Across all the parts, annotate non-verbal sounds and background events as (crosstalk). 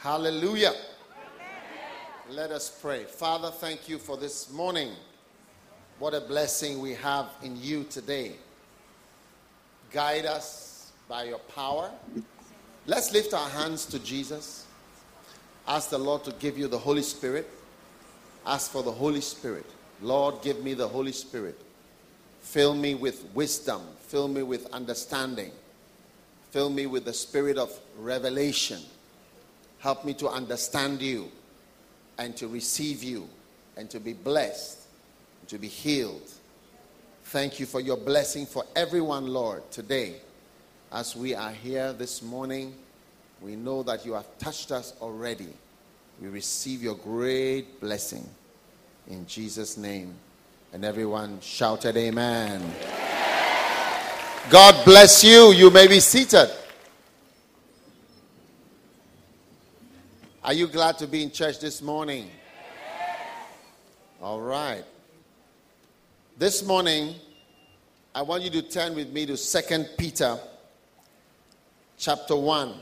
Hallelujah. Let us pray. Father, thank you for this morning. What a blessing we have in you today. Guide us by your power. Let's lift our hands to Jesus. Ask the Lord to give you the Holy Spirit. Ask for the Holy Spirit. Lord, give me the Holy Spirit. Fill me with wisdom. Fill me with understanding. Fill me with the spirit of revelation Help me to understand you and to receive you and to be blessed, to be healed. Thank you for your blessing for everyone, Lord, today. As we are here this morning, we know that you have touched us already. We receive your great blessing in Jesus' name. And everyone shouted, Amen. God bless you. You may be seated. Are you glad to be in church this morning? All right. This morning, I want you to turn with me to Second Peter chapter 1.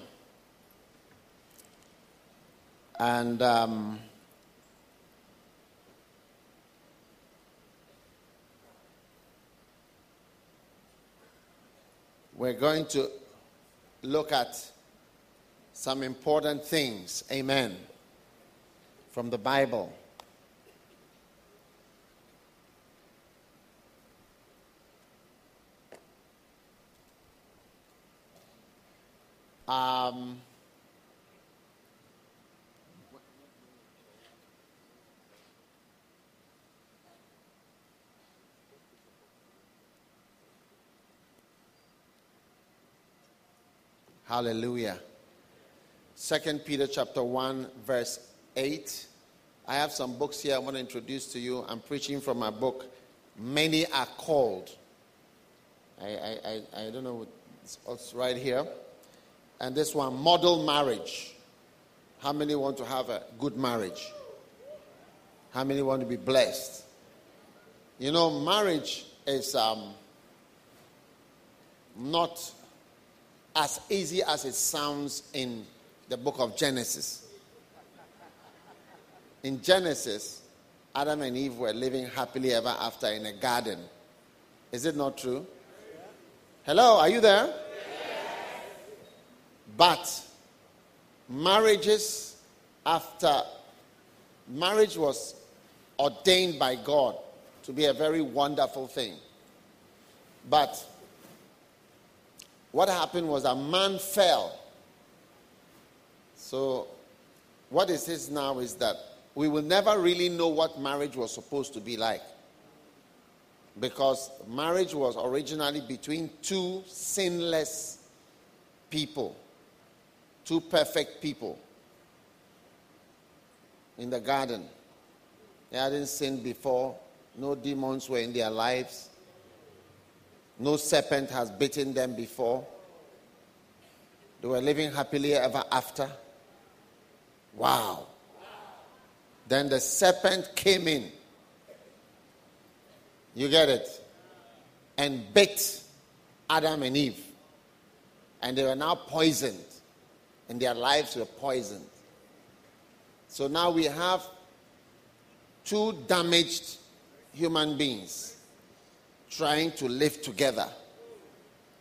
And um, we're going to look at some important things. Amen. From the Bible. Um, Hallelujah. Second Peter chapter 1 verse 8. I have some books here I want to introduce to you. I'm preaching from my book, Many Are Called. I, I, I, I don't know what's right here. And this one, Model Marriage. How many want to have a good marriage? How many want to be blessed? You know, marriage is um, not as easy as it sounds in the book of Genesis. In Genesis, Adam and Eve were living happily ever after in a garden. Is it not true? Hello, are you there? But marriages after marriage was ordained by God to be a very wonderful thing. But what happened was a man fell so, what it says now is that we will never really know what marriage was supposed to be like. Because marriage was originally between two sinless people, two perfect people in the garden. They hadn't sinned before, no demons were in their lives, no serpent has bitten them before. They were living happily ever after. Wow. Then the serpent came in. You get it? And bit Adam and Eve. And they were now poisoned. And their lives were poisoned. So now we have two damaged human beings trying to live together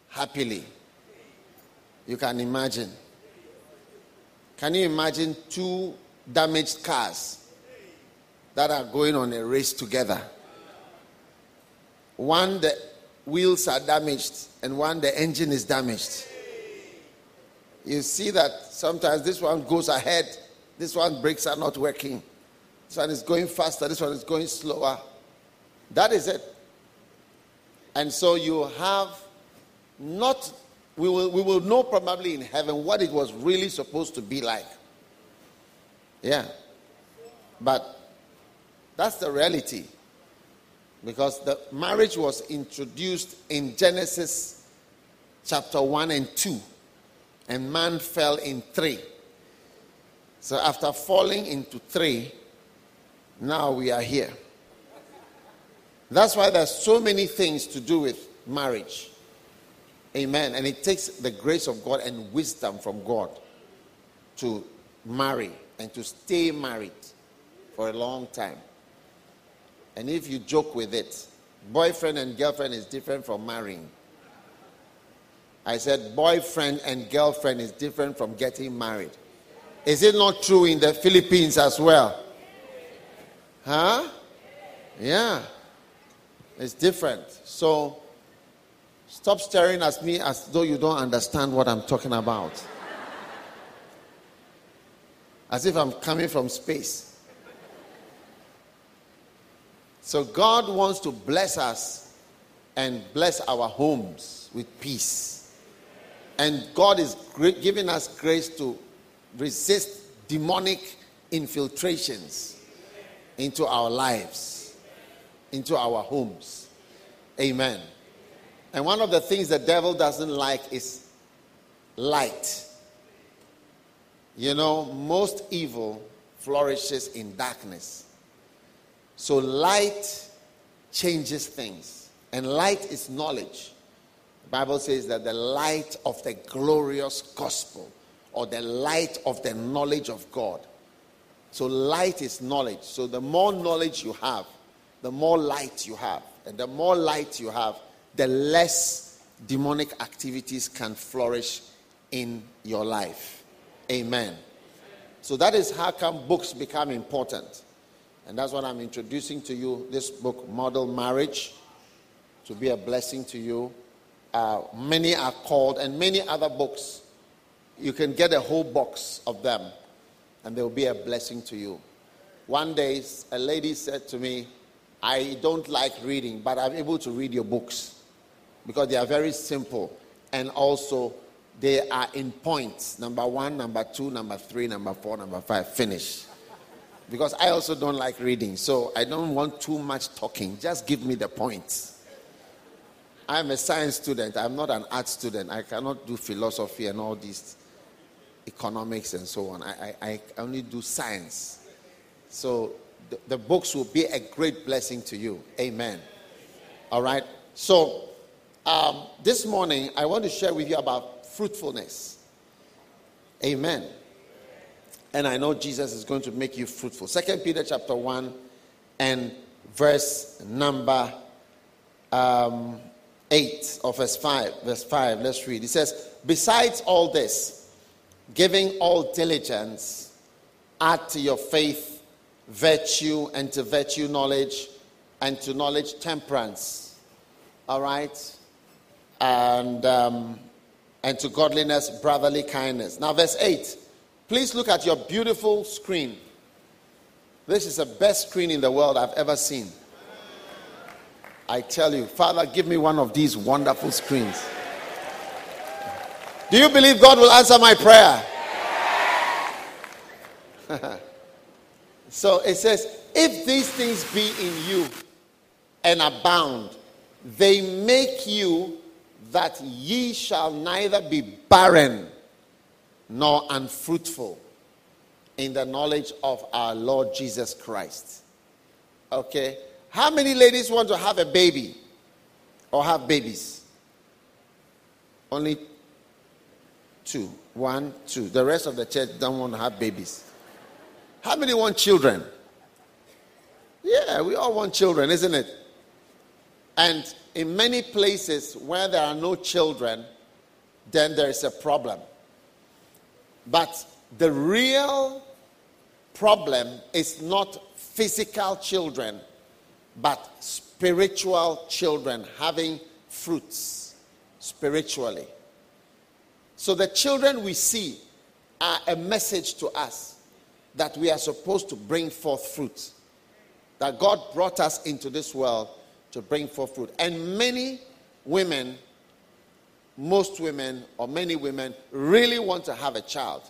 happily. You can imagine. Can you imagine two damaged cars that are going on a race together? One, the wheels are damaged, and one, the engine is damaged. You see that sometimes this one goes ahead, this one brakes are not working, this one is going faster, this one is going slower. That is it. And so you have not we will, we will know probably in heaven what it was really supposed to be like. Yeah. But that's the reality. Because the marriage was introduced in Genesis chapter 1 and 2, and man fell in 3. So after falling into 3, now we are here. That's why there's so many things to do with marriage. Amen. And it takes the grace of God and wisdom from God to marry and to stay married for a long time. And if you joke with it, boyfriend and girlfriend is different from marrying. I said boyfriend and girlfriend is different from getting married. Is it not true in the Philippines as well? Huh? Yeah. It's different. So stop staring at me as though you don't understand what I'm talking about. As if I'm coming from space. So God wants to bless us and bless our homes with peace. And God is giving us grace to resist demonic infiltrations into our lives, into our homes. Amen. And one of the things the devil doesn't like is light. You know, most evil flourishes in darkness. So light changes things. And light is knowledge. The Bible says that the light of the glorious gospel or the light of the knowledge of God. So light is knowledge. So the more knowledge you have, the more light you have. And the more light you have, the less demonic activities can flourish in your life. Amen. So that is how come books become important. And that's what I'm introducing to you this book, Model Marriage, to be a blessing to you. Uh, many are called, and many other books. You can get a whole box of them, and they will be a blessing to you. One day, a lady said to me, I don't like reading, but I'm able to read your books because they are very simple and also they are in points number one, number two, number three, number four, number five. Finish because I also don't like reading, so I don't want too much talking. Just give me the points. I'm a science student, I'm not an art student. I cannot do philosophy and all these economics and so on. I, I, I only do science. So the, the books will be a great blessing to you. Amen. All right. So um, this morning, I want to share with you about fruitfulness. Amen and I know Jesus is going to make you fruitful. Second Peter chapter 1 and verse number um, 8 or verse 5. Verse 5, let's read. It says, Besides all this, giving all diligence, add to your faith virtue, and to virtue knowledge, and to knowledge temperance. All right? And, um, and to godliness, brotherly kindness. Now, verse 8 Please look at your beautiful screen. This is the best screen in the world I've ever seen. I tell you, Father, give me one of these wonderful screens. Do you believe God will answer my prayer? (laughs) so it says, if these things be in you and abound, they make you that ye shall neither be barren nor unfruitful in the knowledge of our Lord Jesus Christ. Okay? How many ladies want to have a baby or have babies? Only two. One, two. The rest of the church don't want to have babies. How many want children? Yeah, we all want children, isn't it? And in many places where there are no children, then there is a problem. But the real problem is not physical children, but spiritual children having fruits spiritually. So the children we see are a message to us that we are supposed to bring forth fruit. That God brought us into this world to bring forth fruit. And many women most women or many women really want to have a child,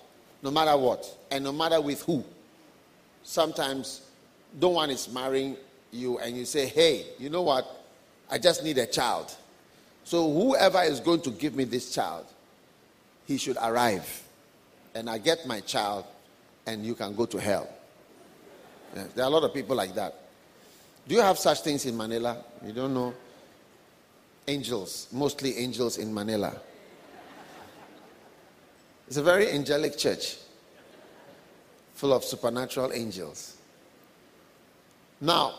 no matter what, and no matter with who. sometimes no one is marrying you and you say, hey, you know what? I just need a child. So whoever is going to give me this child, he should arrive. And I get my child, and you can go to hell. There are a lot of people like that. Do you have such things in Manila? You don't know? Angels, mostly angels in Manila. It's a very angelic church, full of supernatural angels. Now,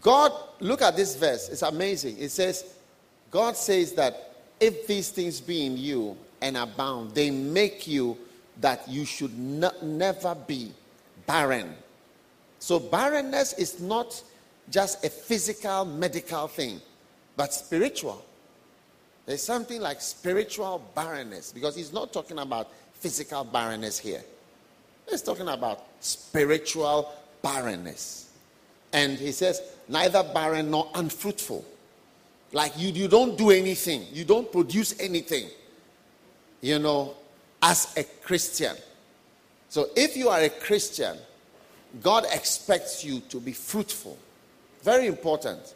God, look at this verse. It's amazing. It says, God says that if these things be in you and abound, they make you that you should never be barren. So, barrenness is not just a physical, medical thing, but spiritual. There's something like spiritual barrenness because he's not talking about physical barrenness here. He's talking about spiritual barrenness. And he says, neither barren nor unfruitful. Like you, you don't do anything, you don't produce anything, you know, as a Christian. So if you are a Christian, God expects you to be fruitful. Very important.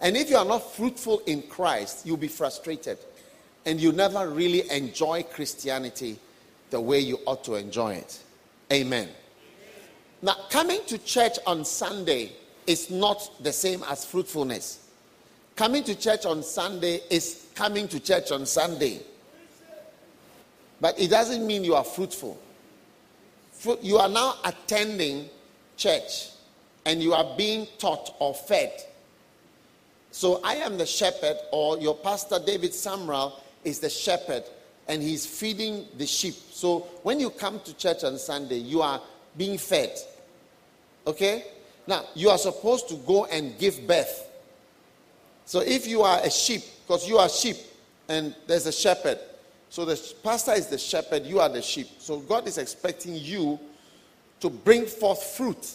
And if you are not fruitful in Christ, you'll be frustrated. And you never really enjoy Christianity the way you ought to enjoy it. Amen. Now, coming to church on Sunday is not the same as fruitfulness. Coming to church on Sunday is coming to church on Sunday. But it doesn't mean you are fruitful. You are now attending church and you are being taught or fed. So I am the shepherd, or your pastor David Sumrall is the shepherd, and he's feeding the sheep. So when you come to church on Sunday, you are being fed. Okay? Now, you are supposed to go and give birth. So if you are a sheep, because you are sheep, and there's a shepherd, so the pastor is the shepherd, you are the sheep. So God is expecting you to bring forth fruit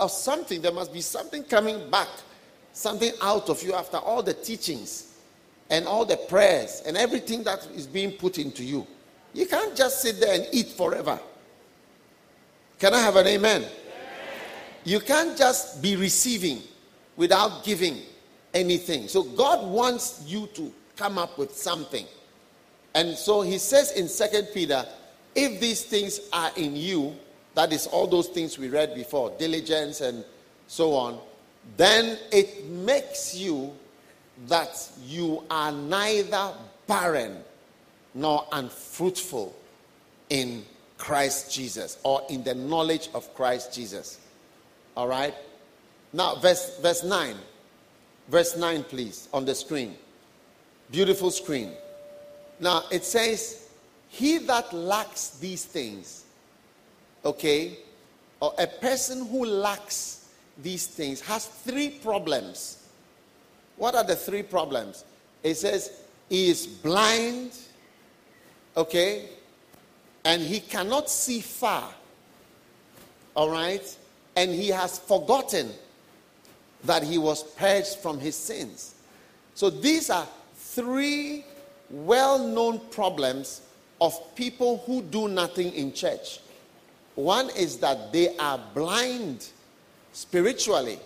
or something. There must be something coming back, something out of you after all the teachings and all the prayers and everything that is being put into you. You can't just sit there and eat forever. Can I have an amen? amen? You can't just be receiving without giving anything. So God wants you to come up with something. And so he says in Second Peter, if these things are in you, that is all those things we read before, diligence and so on, then it makes you that you are neither barren nor unfruitful in Christ Jesus or in the knowledge of Christ Jesus. All right? Now, verse, verse 9. Verse 9, please, on the screen. Beautiful screen. Now, it says, He that lacks these things okay, or a person who lacks these things has three problems. What are the three problems? It says he is blind, okay, and he cannot see far, all right, and he has forgotten that he was purged from his sins. So these are three well known problems of people who do nothing in church. One is that they are blind spiritually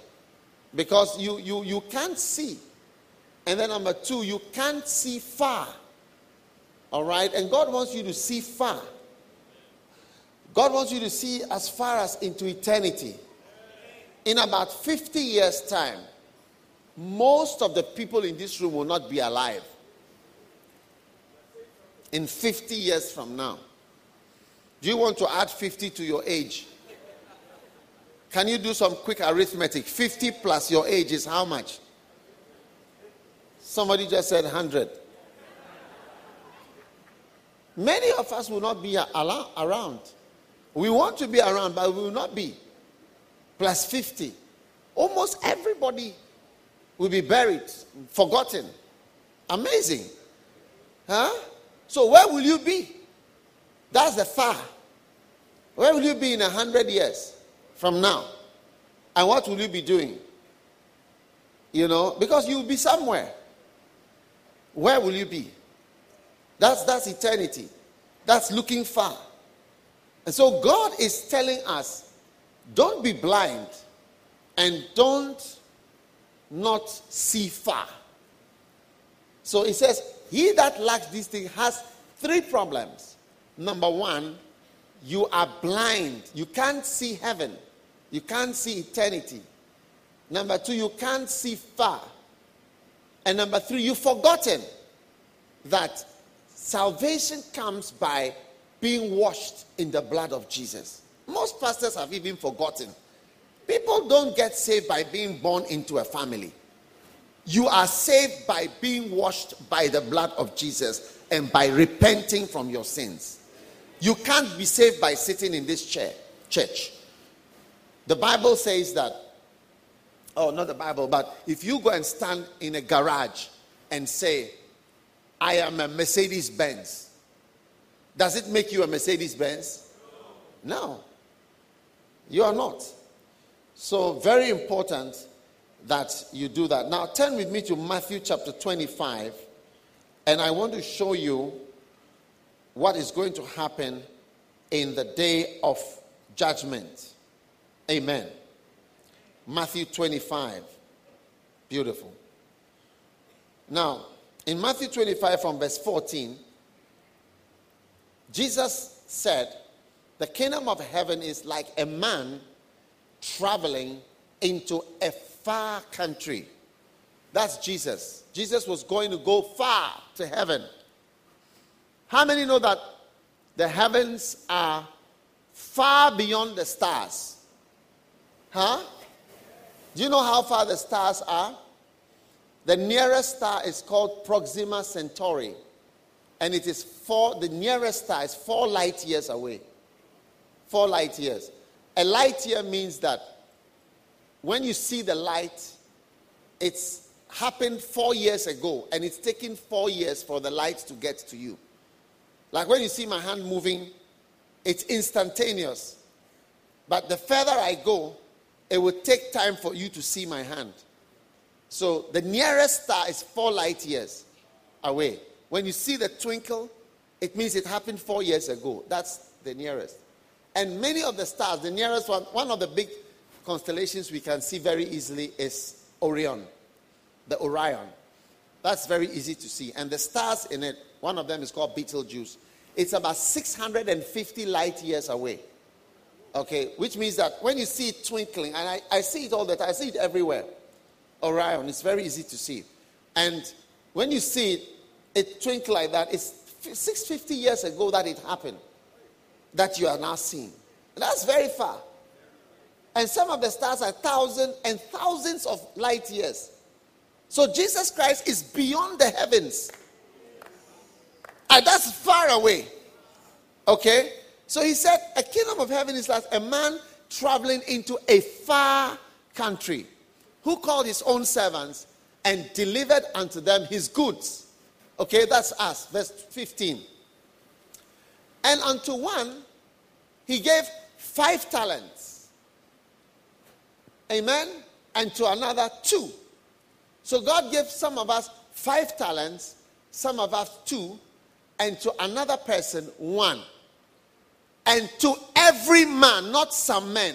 because you, you, you can't see. And then number two, you can't see far. All right? And God wants you to see far. God wants you to see as far as into eternity. In about 50 years' time, most of the people in this room will not be alive. In 50 years from now. Do you want to add 50 to your age? Can you do some quick arithmetic? 50 plus your age is how much? Somebody just said 100. Many of us will not be around. We want to be around, but we will not be. Plus 50. Almost everybody will be buried, forgotten. Amazing. Huh? So, where will you be? That's the far. Where will you be in a hundred years from now? And what will you be doing? You know, because you'll be somewhere. Where will you be? That's that's eternity. That's looking far. And so God is telling us don't be blind and don't not see far. So he says, He that lacks these things has three problems. Number one, you are blind. You can't see heaven. You can't see eternity. Number two, you can't see far. And number three, you've forgotten that salvation comes by being washed in the blood of Jesus. Most pastors have even forgotten. People don't get saved by being born into a family. You are saved by being washed by the blood of Jesus and by repenting from your sins. You can't be saved by sitting in this chair, church. The Bible says that, oh, not the Bible, but if you go and stand in a garage and say, I am a Mercedes Benz, does it make you a Mercedes Benz? No. You are not. So, very important that you do that. Now, turn with me to Matthew chapter 25, and I want to show you what is going to happen in the day of judgment. Amen. Matthew 25. Beautiful. Now, in Matthew 25, from verse 14, Jesus said, The kingdom of heaven is like a man traveling into a far country. That's Jesus. Jesus was going to go far to heaven. How many know that the heavens are far beyond the stars? Huh? Do you know how far the stars are? The nearest star is called Proxima Centauri, and it is four, the nearest star is four light years away. Four light years. A light year means that when you see the light, it's happened four years ago, and it's taken four years for the light to get to you. Like when you see my hand moving, it's instantaneous. But the further I go, it will take time for you to see my hand. So the nearest star is four light years away. When you see the twinkle, it means it happened four years ago. That's the nearest. And many of the stars, the nearest one, one of the big constellations we can see very easily is Orion, the Orion. That's very easy to see. And the stars in it, one of them is called Betelgeuse. It's about 650 light years away. Okay, which means that when you see it twinkling, and I, I see it all the time, I see it everywhere. Orion, it's very easy to see. And when you see it, it twinkle like that, it's 650 years ago that it happened that you are now seeing. That's very far. And some of the stars are thousands and thousands of light years. So Jesus Christ is beyond the heavens. And that's far away. Okay? So he said, A kingdom of heaven is like a man traveling into a far country who called his own servants and delivered unto them his goods. Okay, that's us. Verse 15. And unto one he gave five talents. Amen. And to another two. So God gave some of us five talents, some of us two, and to another person one. And to every man, not some men.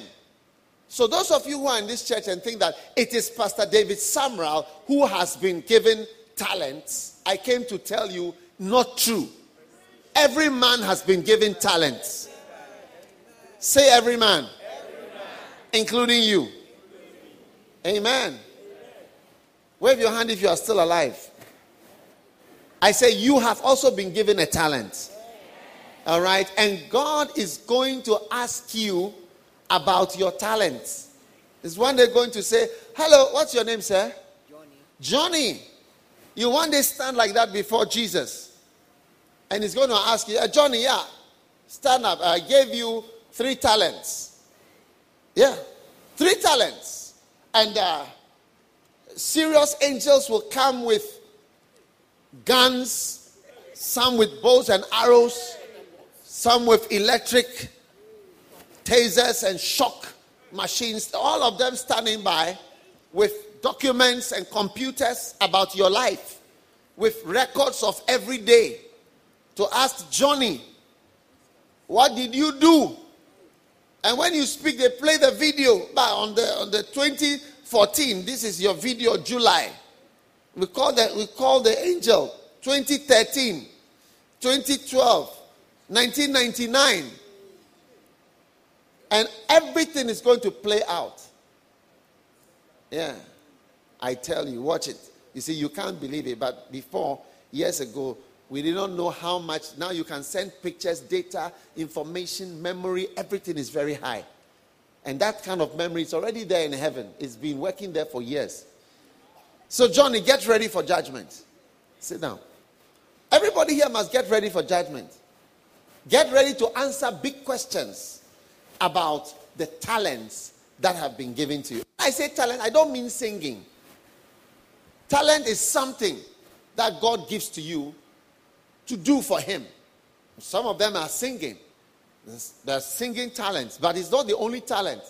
So, those of you who are in this church and think that it is Pastor David Sumrall who has been given talents, I came to tell you not true. Every man has been given talents. Say, every man, every man. including you. Amen. Wave your hand if you are still alive. I say, you have also been given a talent. All right? And God is going to ask you about your talents. Is one day going to say, Hello, what's your name, sir? Johnny. Johnny. You one day stand like that before Jesus. And he's going to ask you, uh, Johnny, yeah, stand up. I gave you three talents. Yeah, three talents. And uh, serious angels will come with guns, some with bows and arrows, some with electric tasers and shock machines, all of them standing by with documents and computers about your life, with records of every day to ask Johnny, What did you do? And when you speak, they play the video. But on the on the 2014, this is your video, July. We call the we call the angel 2013, 2012, 1999. And everything is going to play out. Yeah. I tell you, watch it. You see, you can't believe it, but before, years ago, we did not know how much. Now you can send pictures, data, information, memory, everything is very high. And that kind of memory is already there in heaven. It's been working there for years. So, Johnny, get ready for judgment. Sit down. Everybody here must get ready for judgment. Get ready to answer big questions about the talents that have been given to you. I say talent, I don't mean singing. Talent is something that God gives to you to do for Him. Some of them are singing. They're singing talents, but it's not the only talent.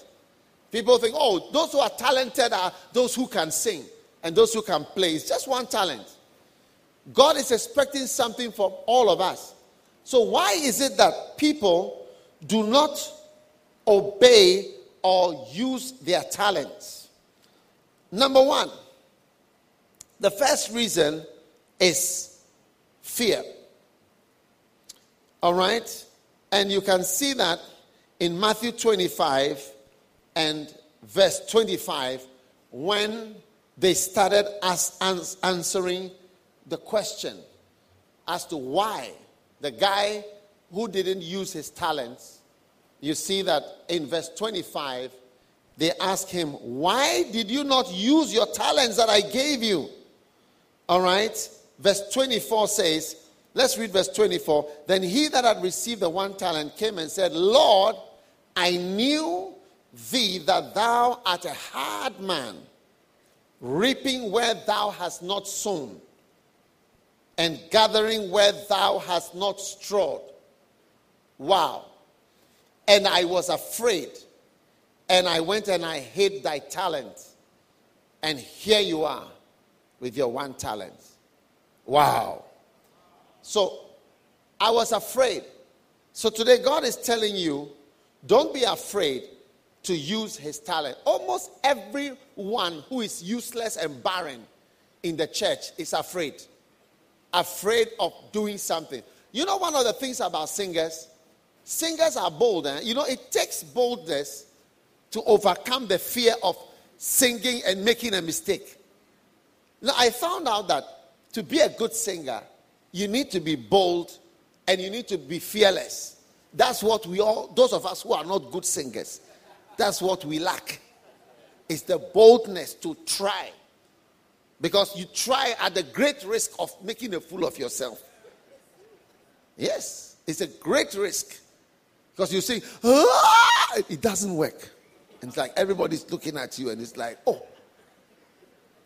People think, oh, those who are talented are those who can sing and those who can play. It's just one talent. God is expecting something from all of us. So, why is it that people do not obey or use their talents? Number one, the first reason is fear. All right? And you can see that in Matthew 25 and verse 25 when they started as answering the question as to why the guy who didn't use his talents, you see that in verse 25, they ask him, Why did you not use your talents that I gave you? All right. Verse 24 says, Let's read verse 24. Then he that had received the one talent came and said, Lord, I knew thee that thou art a hard man, reaping where thou hast not sown, and gathering where thou hast not strawed. Wow. And I was afraid, and I went and I hid thy talent. And here you are with your one talent. Wow. So I was afraid. So today, God is telling you don't be afraid to use his talent. Almost everyone who is useless and barren in the church is afraid. Afraid of doing something. You know, one of the things about singers, singers are bold. Eh? You know, it takes boldness to overcome the fear of singing and making a mistake. Now, I found out that to be a good singer, you need to be bold and you need to be fearless. That's what we all, those of us who are not good singers, that's what we lack. It's the boldness to try. Because you try at the great risk of making a fool of yourself. Yes, it's a great risk. Because you say, ah! it doesn't work. And it's like everybody's looking at you and it's like, oh,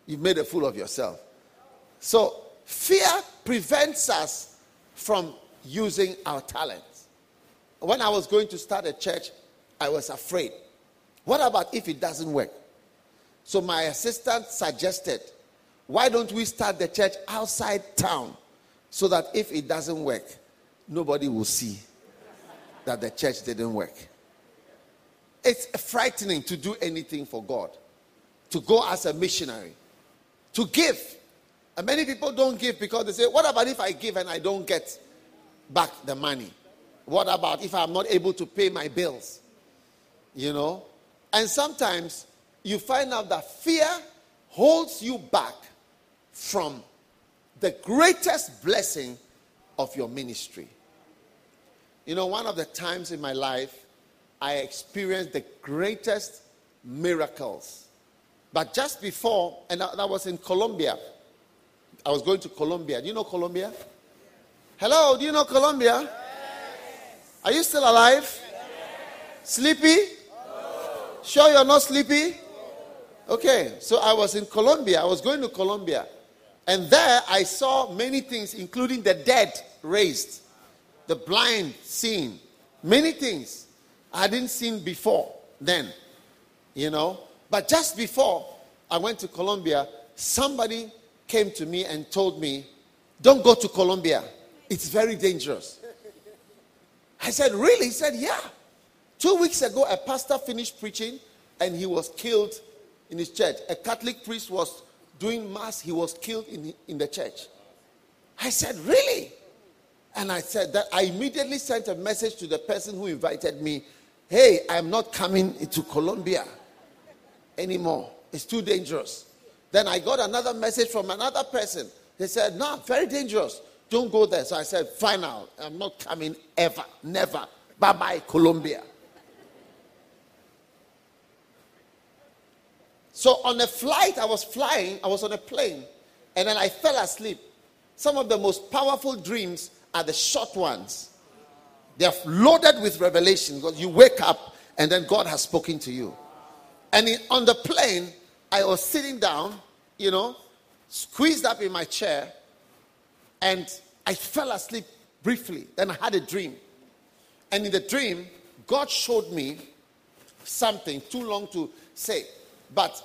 you've made a fool of yourself. So, fear prevents us from using our talents. When I was going to start a church, I was afraid. What about if it doesn't work? So, my assistant suggested, why don't we start the church outside town so that if it doesn't work, nobody will see that the church didn't work? It's frightening to do anything for God, to go as a missionary to give. And many people don't give because they say, What about if I give and I don't get back the money? What about if I'm not able to pay my bills? You know? And sometimes you find out that fear holds you back from the greatest blessing of your ministry. You know, one of the times in my life, I experienced the greatest miracles but just before, and that was in Colombia. I was going to Colombia. Do you know Colombia? Hello, do you know Colombia? Yes. Are you still alive? Yes. Sleepy? Sure you're not sleepy? Okay, so I was in Colombia. I was going to Colombia. And there I saw many things, including the dead raised, the blind seen, many things I hadn't seen before then, you know. But just before I went to Colombia, somebody came to me and told me, Don't go to Colombia. It's very dangerous. I said, Really? He said, Yeah. Two weeks ago, a pastor finished preaching and he was killed in his church. A Catholic priest was doing mass, he was killed in, in the church. I said, Really? And I said that I immediately sent a message to the person who invited me Hey, I'm not coming to Colombia anymore. It's too dangerous. Then I got another message from another person. They said, No, very dangerous. Don't go there. So I said, Fine now. I'm not coming ever. Never. Bye bye, Colombia. So on a flight, I was flying, I was on a plane, and then I fell asleep. Some of the most powerful dreams are the short ones. They are loaded with revelation because you wake up and then God has spoken to you. And in, on the plane, I was sitting down, you know, squeezed up in my chair, and I fell asleep briefly. Then I had a dream. And in the dream, God showed me something too long to say. But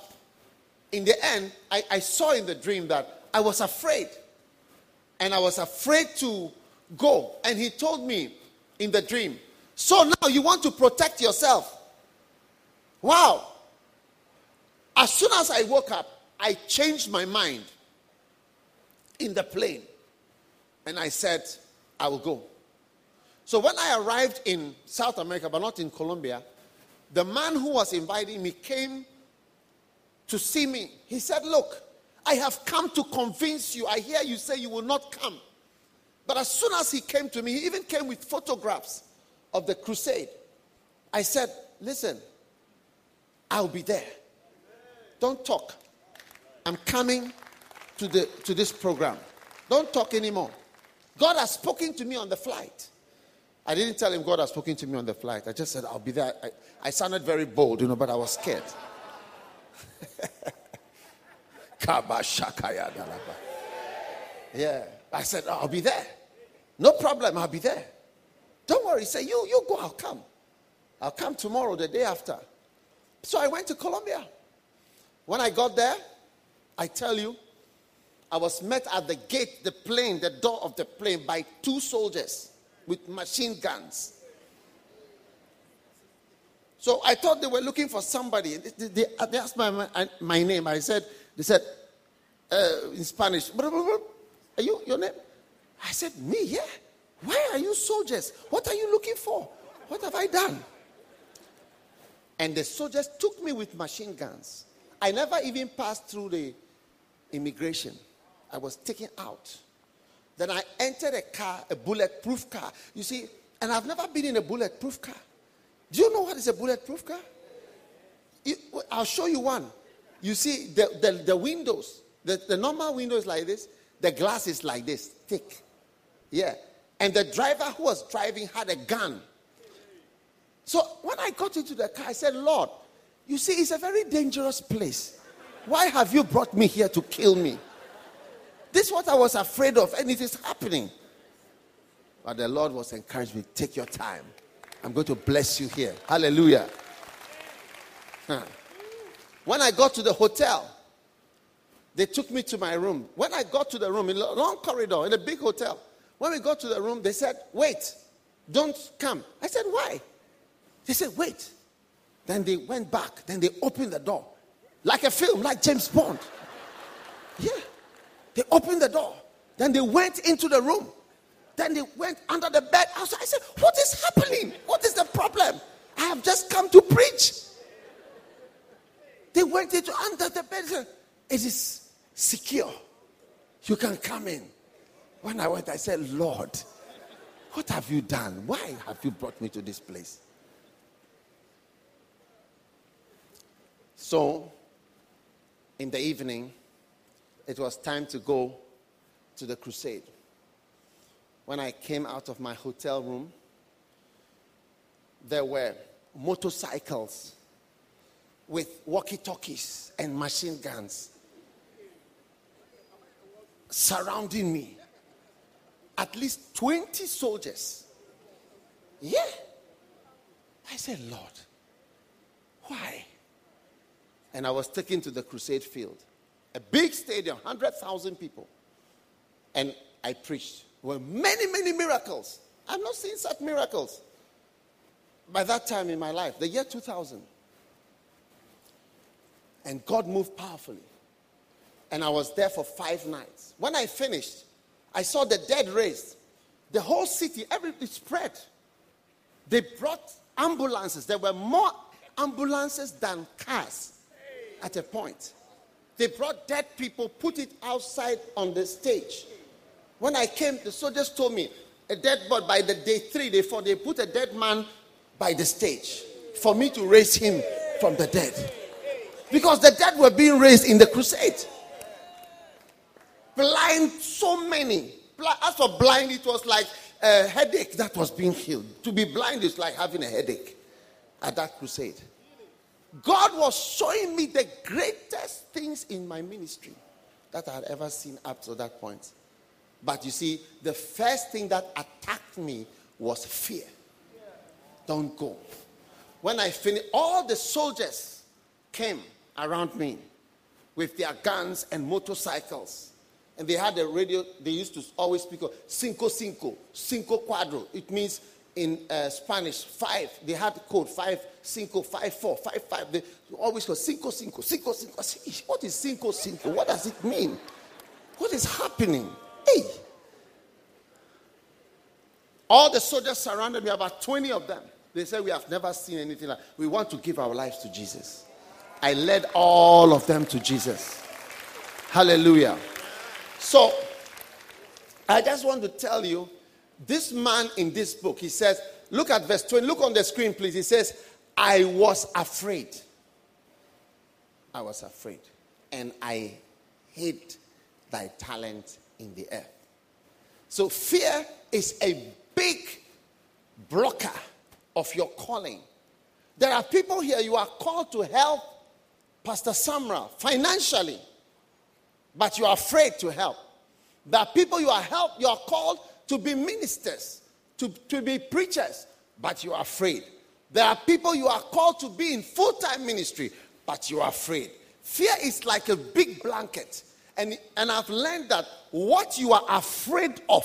in the end, I, I saw in the dream that I was afraid. And I was afraid to go. And he told me in the dream, So now you want to protect yourself. Wow. As soon as I woke up, I changed my mind in the plane. And I said, I will go. So when I arrived in South America, but not in Colombia, the man who was inviting me came to see me. He said, Look, I have come to convince you. I hear you say you will not come. But as soon as he came to me, he even came with photographs of the crusade. I said, Listen, I'll be there. Don't talk. I'm coming to, the, to this program. Don't talk anymore. God has spoken to me on the flight. I didn't tell him God has spoken to me on the flight. I just said, I'll be there. I, I sounded very bold, you know, but I was scared. (laughs) yeah. I said, oh, I'll be there. No problem, I'll be there. Don't worry. Say, you, you go, I'll come. I'll come tomorrow, the day after. So I went to Colombia. When I got there, I tell you, I was met at the gate, the plane, the door of the plane by two soldiers with machine guns. So I thought they were looking for somebody. They, they, they asked my, my, my, name. I said, they said, uh, in Spanish, are you, your name? I said, me, yeah. Why are you soldiers? What are you looking for? What have I done? And the soldiers took me with machine guns. I never even passed through the immigration. I was taken out. Then I entered a car, a bulletproof car. You see, and I've never been in a bulletproof car. Do you know what is a bulletproof car? I'll show you one. You see, the, the, the windows, the, the normal window is like this, the glass is like this, thick. Yeah. And the driver who was driving had a gun. So when I got into the car, I said, Lord, you see, it's a very dangerous place. Why have you brought me here to kill me? This is what I was afraid of, and it is happening. But the Lord was encouraging me, take your time. I'm going to bless you here. Hallelujah. Huh. When I got to the hotel, they took me to my room. When I got to the room, in a long corridor, in a big hotel, when we got to the room, they said, Wait, don't come. I said, Why? They said, Wait. Then they went back. Then they opened the door. Like a film, like James Bond. Yeah. They opened the door. Then they went into the room. Then they went under the bed I said, What is happening? What is the problem? I have just come to preach. They went into under the bed. Said, it is secure. In. When I went, I said, Lord, what have you done? Why have you brought me to this place? So, in the evening, it was time to go to the crusade when I came out of my hotel room, there were motorcycles with walkie talkies and machine guns surrounding me. At least 20 soldiers. Yeah. I said, Lord, why? And I was taken to the crusade field, a big stadium, 100,000 people. And I preached were many, many miracles. I've not seen such miracles. By that time in my life, the year 2000. And God moved powerfully. And I was there for five nights. When I finished, I saw the dead raised. The whole city, everything spread. They brought ambulances. There were more ambulances than cars at a point. They brought dead people, put it outside on the stage. When I came, the soldiers told me a dead body by the day three, day four, they put a dead man by the stage for me to raise him from the dead. Because the dead were being raised in the crusade. Blind, so many. As for blind, it was like a headache that was being healed. To be blind is like having a headache at that crusade. God was showing me the greatest things in my ministry that I had ever seen up to that point. But you see, the first thing that attacked me was fear. Don't go. When I finished, all the soldiers came around me with their guns and motorcycles. And they had a radio, they used to always speak of cinco cinco, cinco cuatro. It means in uh, Spanish, five. They had code five, cinco, five, four, five, five. They always go cinco, cinco, cinco, cinco. What is cinco, cinco? What does it mean? What is happening? Hey! All the soldiers surrounded me, about 20 of them. They said, We have never seen anything like We want to give our lives to Jesus. I led all of them to Jesus. Hallelujah. So, I just want to tell you this man in this book, he says, Look at verse 20. Look on the screen, please. He says, I was afraid. I was afraid. And I hid thy talent in the earth. So, fear is a big blocker of your calling. There are people here, you are called to help Pastor Sumrall financially, but you are afraid to help. There are people you are help, you are called to be ministers, to, to be preachers, but you are afraid. There are people you are called to be in full time ministry, but you are afraid. Fear is like a big blanket. And, and I've learned that what you are afraid of,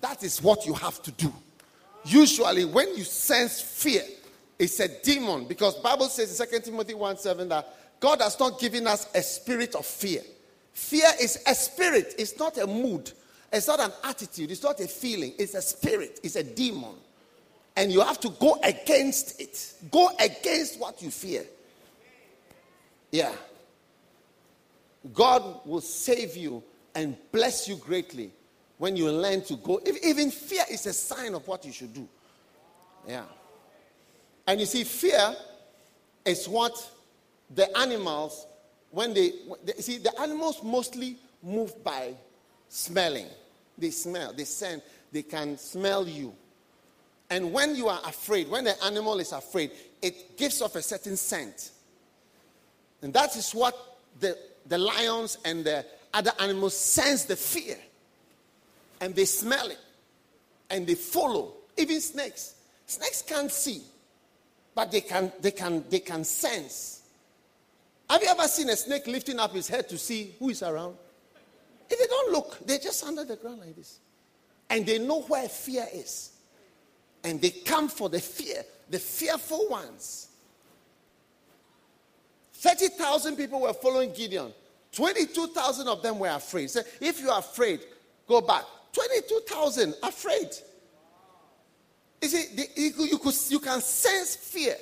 that is what you have to do. Usually, when you sense fear, it's a demon because Bible says in 2 Timothy 1 7 that God has not given us a spirit of fear. Fear is a spirit, it's not a mood, it's not an attitude, it's not a feeling, it's a spirit, it's a demon. And you have to go against it. Go against what you fear. Yeah. God will save you and bless you greatly when you learn to go. Even fear is a sign of what you should do. Yeah. And you see, fear is what the animals, when they, they see, the animals mostly move by smelling. They smell, they scent, they can smell you. And when you are afraid, when the animal is afraid, it gives off a certain scent. And that is what the the lions and the other animals sense the fear and they smell it and they follow. Even snakes. Snakes can't see, but they can, they can, they can sense. Have you ever seen a snake lifting up his head to see who is around? If they don't look, they're just under the ground like this. And they know where fear is. And they come for the fear, the fearful ones. 30,000 people were following Gideon. 22,000 of them were afraid. So if you are afraid, go back. 22,000 afraid. You see, the, you, you, could, you can sense fear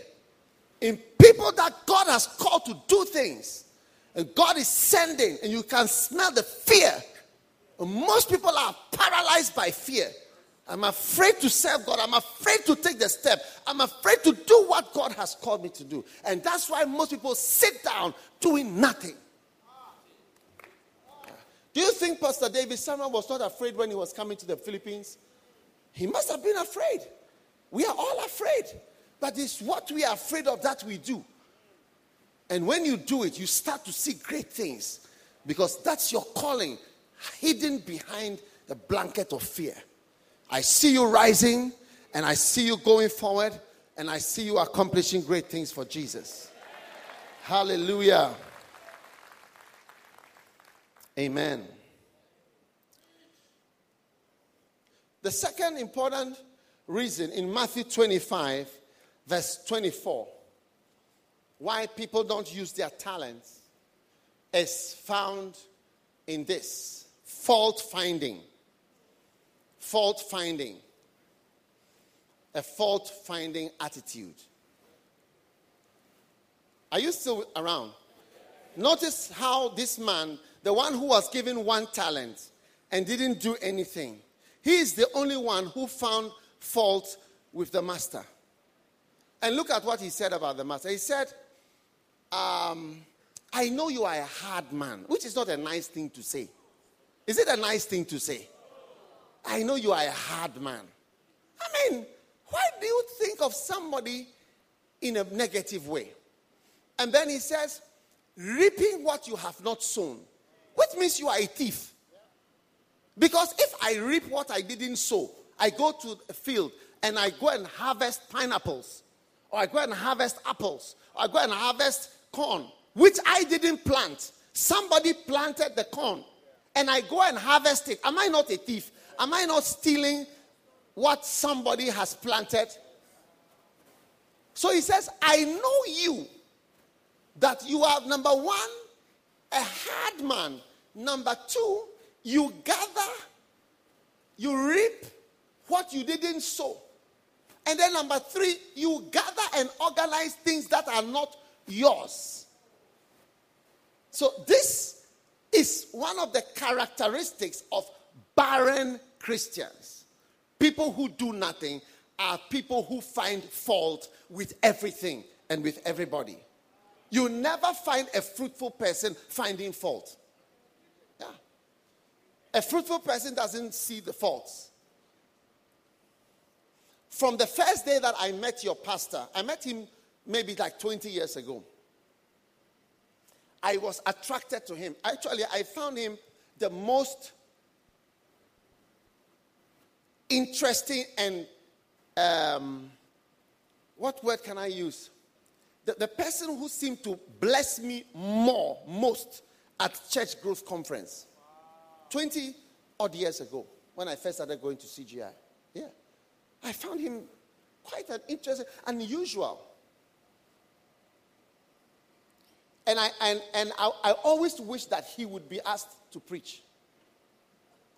in people that God has called to do things. And God is sending, and you can smell the fear. And most people are paralyzed by fear. I'm afraid to serve God. I'm afraid to take the step. I'm afraid to do what God has called me to do. And that's why most people sit down doing nothing. Do you think Pastor David Sumrall was not afraid when he was coming to the Philippines? He must have been afraid. We are all afraid. But it's what we are afraid of that we do. And when you do it, you start to see great things because that's your calling hidden behind the blanket of fear. I see you rising and I see you going forward and I see you accomplishing great things for Jesus. Hallelujah. Amen. The second important reason in Matthew 25, verse 24, why people don't use their talents is found in this fault finding. Fault finding. A fault finding attitude. Are you still around? Notice how this man, the one who was given one talent and didn't do anything, he is the only one who found fault with the master. And look at what he said about the master. He said, um, I know you are a hard man, which is not a nice thing to say. Is it a nice thing to say? I know you are a hard man. I mean, why do you think of somebody in a negative way? And then he says, reaping what you have not sown, which means you are a thief. Because if I reap what I didn't sow, I go to a field and I go and harvest pineapples, or I go and harvest apples, or I go and harvest corn, which I didn't plant. Somebody planted the corn, and I go and harvest it. Am I not a thief? Am I not stealing what somebody has planted? So he says, I know you that you are number one, a hard man. Number two, you gather, you reap what you didn't sow. And then number three, you gather and organize things that are not yours. So this is one of the characteristics of barren Christians. People who do nothing are people who find fault with everything and with everybody. You never find a fruitful person finding fault. Yeah. A fruitful person doesn't see the faults. From the first day that I met your pastor, I met him maybe like 20 years ago. I was attracted to him. Actually, I found him the most interesting and um, what word can I use? The, the person who seemed to bless me more, most at Church Growth Conference 20 odd years ago when I first started going to CGI. Yeah. I found him quite an interesting, unusual. And I and, and I, I always wish that he would be asked to preach.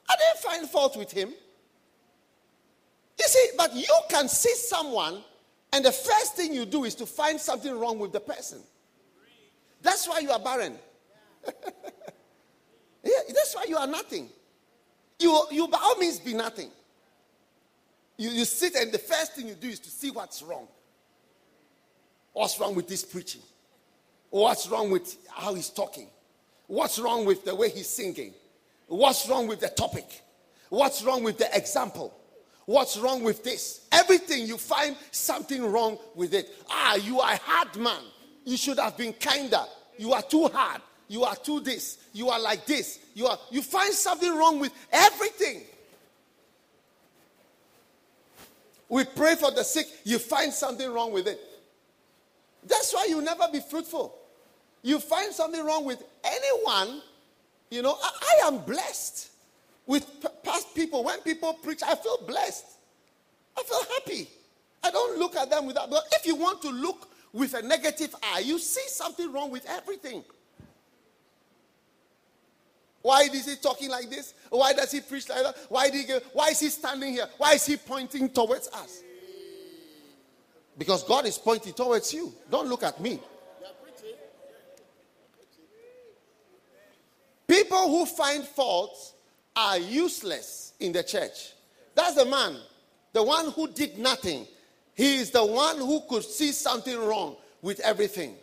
I didn't find fault with him. You see, but you can see someone, and the first thing you do is to find something wrong with the person. That's why you are barren. (laughs) yeah, that's why you are nothing. You, you by all means be nothing. You, you sit and the first thing you do is to see what's wrong. What's wrong with this preaching? What's wrong with how he's talking? What's wrong with the way he's singing? What's wrong with the topic? What's wrong with the example? What's wrong with this? Everything you find something wrong with it. Ah, you are a hard man. You should have been kinder. You are too hard. You are too this. You are like this. You are you find something wrong with everything. We pray for the sick, you find something wrong with it. That's why you never be fruitful. You find something wrong with anyone, you know, I, I am blessed with p- past people. When people preach, I feel blessed. I feel happy. I don't look at them without. But if you want to look with a negative eye, you see something wrong with everything. Why is he talking like this? Why does he preach like that? Why, did he, why is he standing here? Why is he pointing towards us? Because God is pointing towards you. Don't look at me. People who find faults are useless in the church. That's the man, the one who did nothing. He is the one who could see something wrong with everything.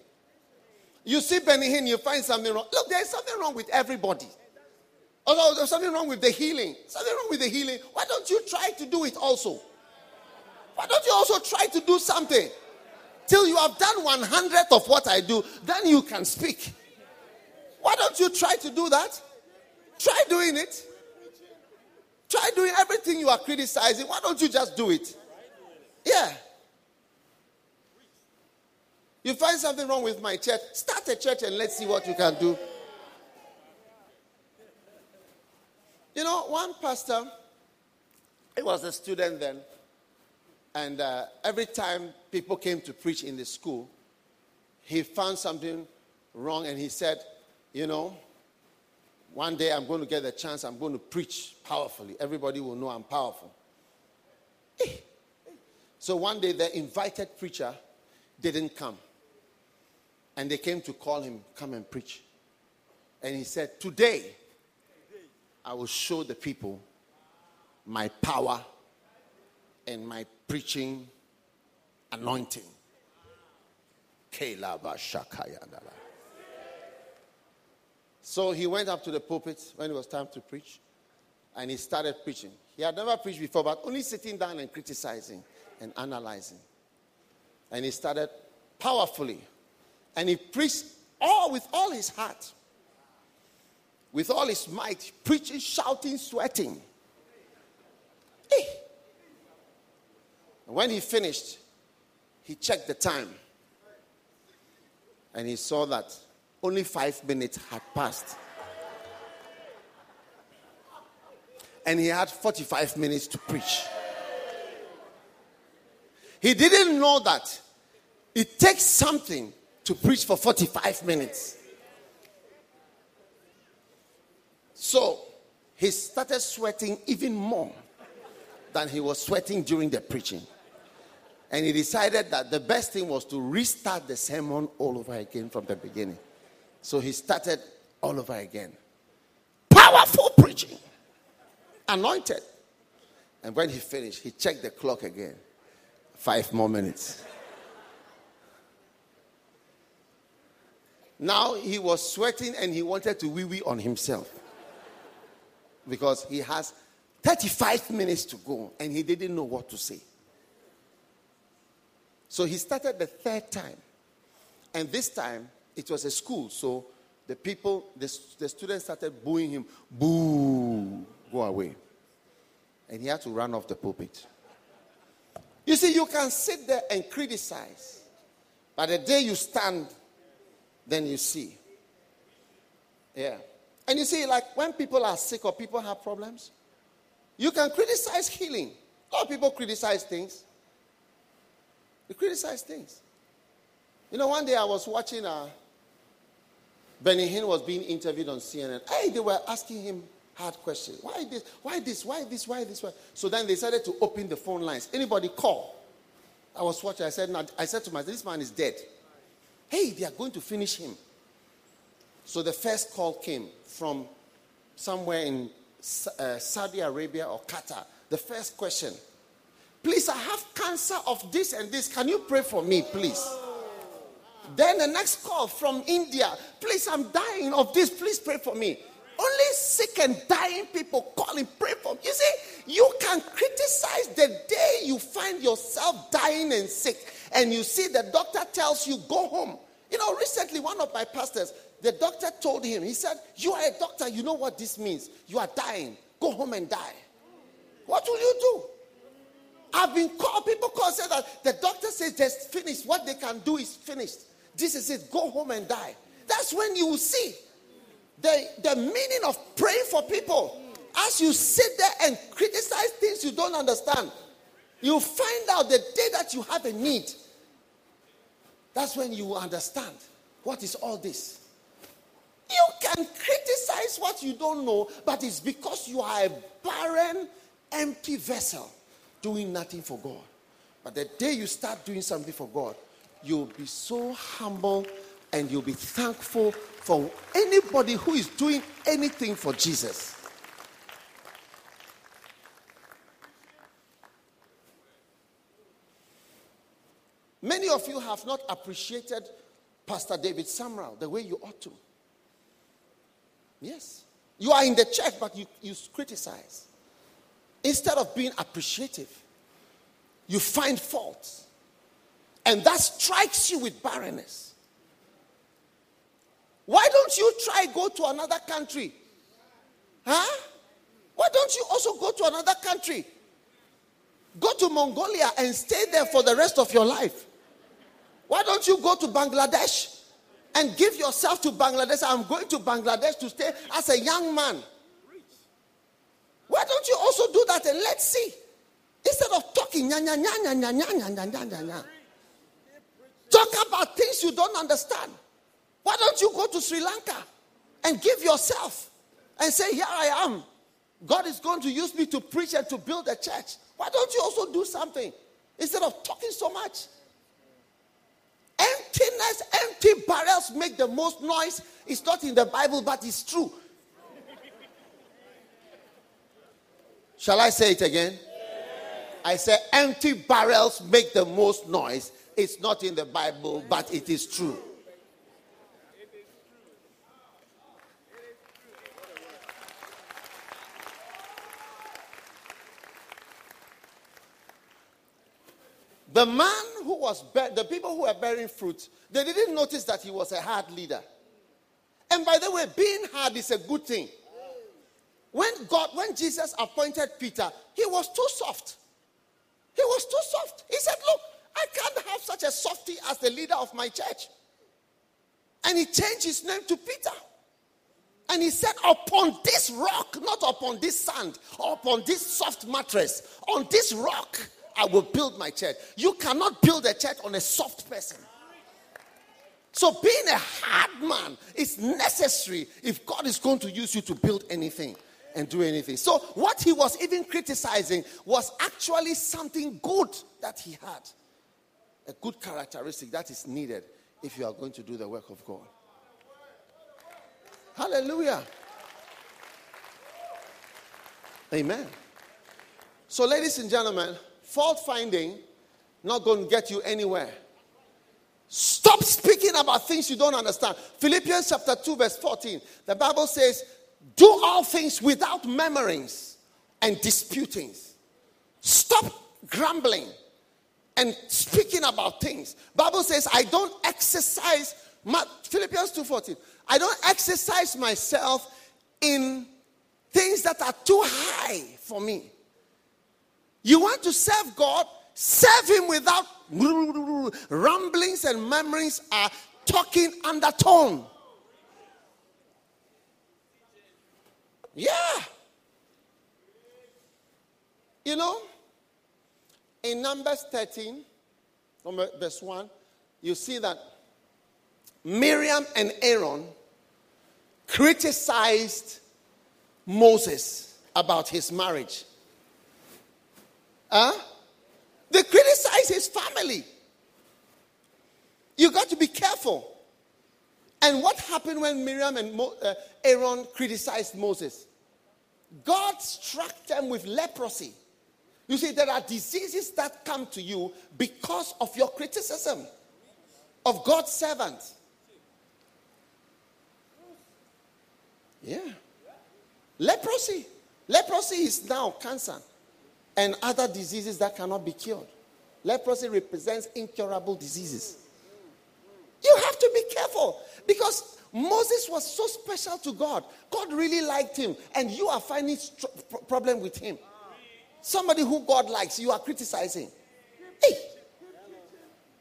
You see Benny Hinn, you find something wrong. Look, there's something wrong with everybody. Although there's something wrong with the healing. Something wrong with the healing. Why don't you try to do it also? Why don't you also try to do something? Till you have done one hundredth of what I do, then you can speak. Why don't you try to do that? Try doing it. Try doing everything you are criticizing. Why don't you just do it? Yeah. You find something wrong with my church, start a church and let's see what you can do. You know, one pastor, he was a student then, And uh, every time people came to preach in the school, he found something wrong and he said, You know, one day I'm going to get the chance, I'm going to preach powerfully. Everybody will know I'm powerful. (laughs) So one day the invited preacher didn't come. And they came to call him, come and preach. And he said, Today, I will show the people my power and my preaching anointing. So he went up to the pulpit when it was time to preach and he started preaching. He had never preached before, but only sitting down and criticizing and analyzing. And he started powerfully. And he preached all with all his heart, with all his might, preaching, shouting, sweating. Hey. When he finished, he checked the time and he saw that only five minutes had passed. And he had 45 minutes to preach. He didn't know that it takes something to preach for 45 minutes. So he started sweating even more than he was sweating during the preaching. And he decided that the best thing was to restart the sermon all over again from the beginning. So he started all over again. Powerful preaching, anointed. And when he finished, he checked the clock again. Five more minutes. Now he was sweating and he wanted to wee wee on himself because he has 35 minutes to go and he didn't know what to say. So he started the third time. And this time, it was a school. So the people, the, the students started booing him. Boo, go away. And he had to run off the pulpit. You see, you can sit there and criticize. But the day you stand, then you see. Yeah. And you see, like when people are sick or people have problems, you can criticize healing. A lot of people criticize things. They criticize things. You know, one day I was watching uh, Benny Hinn was being interviewed on CNN. Hey, they were asking him hard questions. Why this? Why this? Why this? Why this? Why? So then they decided to open the phone lines. Anybody call? I was watching. I said, I said to myself, this man is dead. Hey, they are going to finish him. So the first call came from somewhere in uh, Saudi Arabia or Qatar. The first question Please, I have cancer of this and this. Can you pray for me, please? Then the next call from India. Please, I'm dying of this. Please pray for me. Only sick and dying people calling, pray for me. You see, you can criticize the day you find yourself dying and sick, and you see the doctor tells you, go home. You know, recently, one of my pastors, the doctor told him, he said, You are a doctor, you know what this means. You are dying. Go home and die. What will you do? I've been called, people call say that the doctor says just finished. What they can do is finished. This is it. Go home and die. That's when you will see the, the meaning of praying for people. As you sit there and criticize things you don't understand, you find out the day that you have a need. That's when you will understand what is all this. You can criticize what you don't know, but it's because you are a barren, empty vessel doing nothing for God. But the day you start doing something for God, you'll be so humble and you'll be thankful for anybody who is doing anything for Jesus. Many of you have not appreciated Pastor David Sumrall the way you ought to. Yes. You are in the church, but you, you criticize. Instead of being appreciative, you find faults. And that strikes you with barrenness. Why don't you try go to another country? Huh? Why don't you also go to another country? Go to Mongolia and stay there for the rest of your life. Why don't you go to Bangladesh and give yourself to Bangladesh? I'm going to Bangladesh to stay as a young man. Why don't you also do that and let's see? Instead of talking, nya, nya, nya, nya, nya, nya, nya, nya, nya, nya, talk about things you don't understand. Why don't you go to Sri Lanka and give yourself and say, Here I am. God is going to use me to preach and to build a church. Why don't you also do something instead of talking so much? Emptiness, empty barrels make the most noise. It's not in the Bible, but it's true. Shall I say it again? I say empty barrels make the most noise. It's not in the Bible, but it is true. The man who was, bur- the people who were bearing fruit, they didn't notice that he was a hard leader. And by the way, being hard is a good thing. When God, when Jesus appointed Peter, he was too soft. He was too soft. He said, Look, I can't have such a softy as the leader of my church. And he changed his name to Peter. And he said, Upon this rock, not upon this sand, upon this soft mattress, on this rock, I will build my church. You cannot build a church on a soft person. So, being a hard man is necessary if God is going to use you to build anything and do anything. So, what he was even criticizing was actually something good that he had. A good characteristic that is needed if you are going to do the work of God. Hallelujah. Amen. So, ladies and gentlemen, fault finding not going to get you anywhere. Stop speaking about things you don't understand. Philippians chapter 2, verse 14. The Bible says, Do all things without murmurings and disputings. Stop grumbling and speaking about things. Bible says, I don't exercise my, Philippians 2:14. I don't exercise myself in things that are too high for me. You want to serve God? Serve Him without rumblings and murmurings are talking undertone. Yeah. You know, in Numbers 13, from verse 1, you see that Miriam and Aaron criticized Moses about his marriage. Huh? They criticize his family. You got to be careful. And what happened when Miriam and Mo- uh, Aaron criticized Moses? God struck them with leprosy. You see, there are diseases that come to you because of your criticism of God's servant. Yeah. Leprosy. Leprosy is now cancer and other diseases that cannot be cured. Leprosy represents incurable diseases. You have to be careful because Moses was so special to God. God really liked him, and you are finding st- problem with him. Somebody who God likes, you are criticizing. Hey.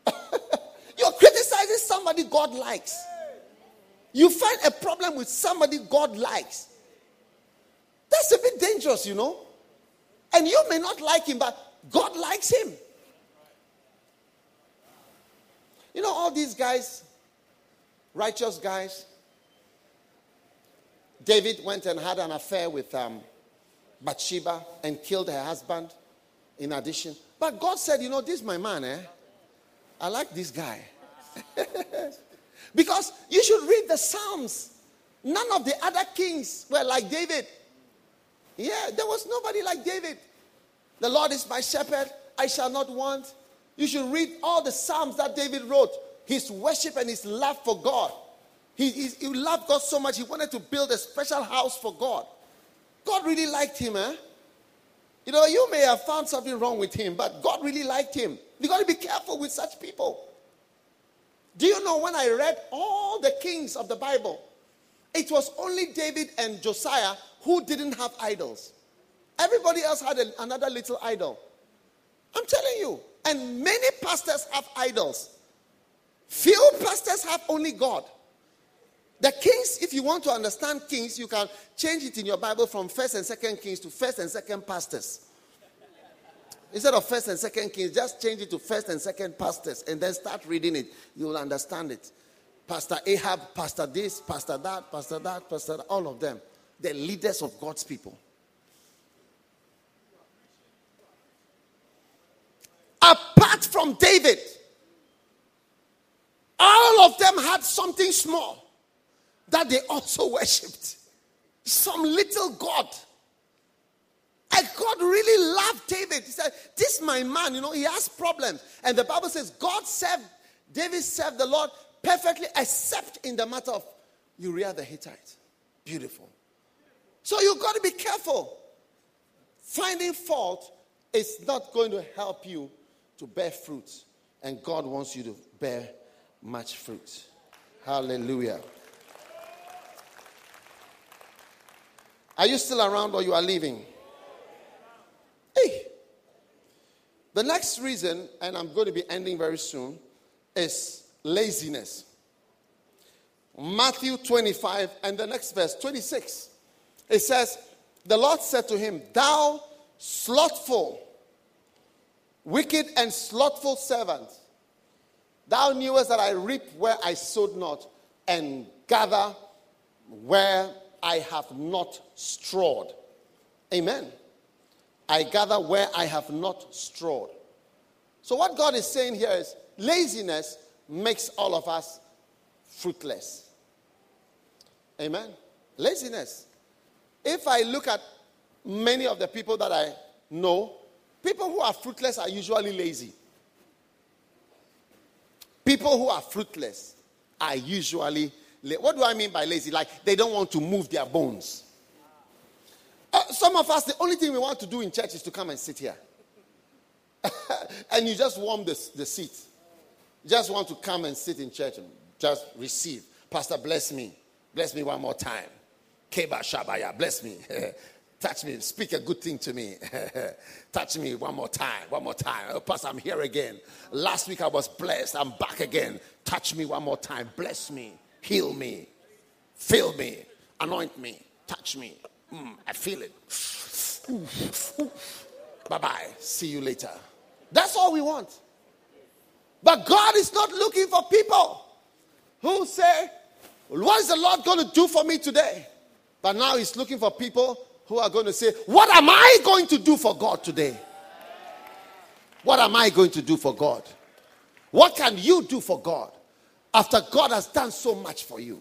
(laughs) You're criticizing somebody God likes. You find a problem with somebody God likes. That's a bit dangerous, you know. And you may not like him, but God likes him. You know, all these guys, righteous guys, David went and had an affair with um, Bathsheba and killed her husband in addition. But God said, You know, this is my man, eh? I like this guy. (laughs) because you should read the Psalms. None of the other kings were like David. Yeah, there was nobody like David. The Lord is my shepherd, I shall not want. You should read all the Psalms that David wrote, his worship and his love for God. He, he, he loved God so much, he wanted to build a special house for God. God really liked him, eh? You know, you may have found something wrong with him, but God really liked him. You got to be careful with such people. Do you know when I read all the kings of the Bible, it was only David and Josiah who didn't have idols. Everybody else had a, another little idol. I'm telling you. And many pastors have idols. Few pastors have only God. The kings, if you want to understand kings, you can change it in your Bible from first and second kings to first and second pastors. Instead of first and second kings, just change it to first and second pastors and then start reading it. You will understand it. Pastor Ahab, Pastor this, Pastor that, Pastor that, Pastor that, all of them. The leaders of God's people. Apart from David, all of them had something small that they also worshipped. Some little God. And God really loved David. He said, This my man, you know, he has problems. And the Bible says, God served, David served the Lord perfectly, except in the matter of Uriah the Hittite. Beautiful. So you've got to be careful. Finding fault is not going to help you to bear fruit. And God wants you to bear much fruit. Hallelujah. Are you still around or you are leaving? Hey. The next reason, and I'm going to be ending very soon, is laziness. Matthew 25 and the next verse, 26. It says, The Lord said to him, Thou slothful, wicked and slothful servant, thou knewest that I reap where I sowed not, and gather where I have not strawed. Amen. I gather where I have not strawed. So, what God is saying here is laziness makes all of us fruitless. Amen. Laziness. If I look at many of the people that I know, people who are fruitless are usually lazy. People who are fruitless are usually what do I mean by lazy? Like they don't want to move their bones. Uh, some of us, the only thing we want to do in church is to come and sit here. (laughs) and you just warm the, the seat. Just want to come and sit in church and just receive. Pastor, bless me. Bless me one more time. Keba Shabaya, bless me. (laughs) Touch me. Speak a good thing to me. (laughs) Touch me one more time. One more time. Oh, Pastor, I'm here again. Last week I was blessed. I'm back again. Touch me one more time. Bless me. Heal me. Fill me. Anoint me. Touch me. Mm, I feel it. Bye bye. See you later. That's all we want. But God is not looking for people who say, What is the Lord going to do for me today? But now He's looking for people who are going to say, What am I going to do for God today? What am I going to do for God? What can you do for God after God has done so much for you?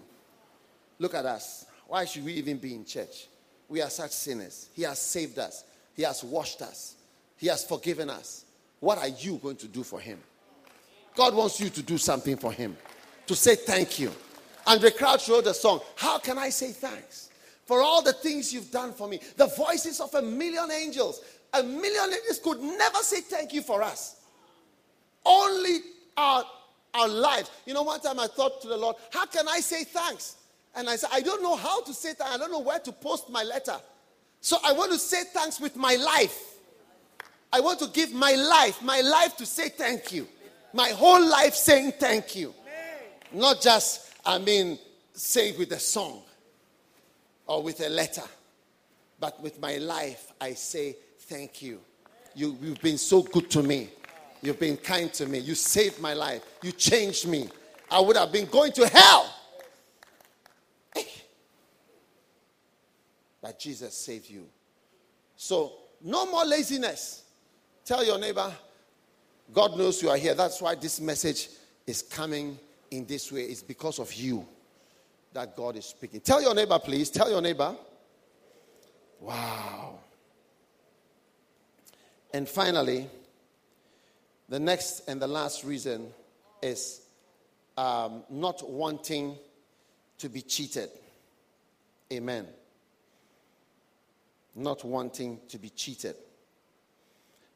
Look at us. Why should we even be in church? We are such sinners. He has saved us, He has washed us, He has forgiven us. What are you going to do for Him? God wants you to do something for Him, to say thank you. Andraé Crouch wrote a song, How Can I Say Thanks? For all the things you've done for me. The voices of a million angels, a million angels could never say thank you for us. Only our, our lives. You know, one time I thought to the Lord, how can I say thanks? And I said, I don't know how to say thanks. I don't know where to post my letter. So I want to say thanks with my life. I want to give my life, my life to say thank you. My whole life saying thank you. Not just, I mean, say it with a song or with a letter. But with my life, I say thank you. you. You've been so good to me. You've been kind to me. You saved my life. You changed me. I would have been going to hell. But Jesus saved you. So, no more laziness. Tell your neighbor, God knows you are here. That's why this message is coming in this way. It's because of you that God is speaking. Tell your neighbor, please. Tell your neighbor. Wow. And finally, the next and the last reason is um, not wanting to be cheated. Amen. Not wanting to be cheated.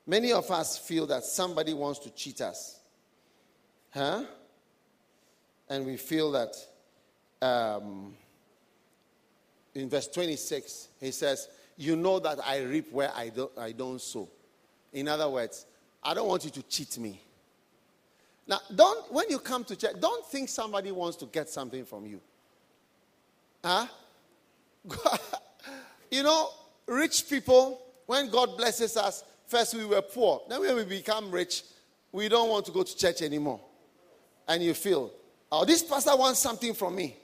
Many of us feel that somebody wants to cheat us. Huh? And we feel that um, in verse 26, he says, You know that I reap where I don't, I don't sow. In other words, I don't want you to cheat me. Now, don't, when you come to church, don't think somebody wants to get something from you. Huh? (laughs) you know, rich people, when God blesses us, First, we were poor. Then, when we become rich, we don't want to go to church anymore. And you feel, oh, this pastor wants something from me.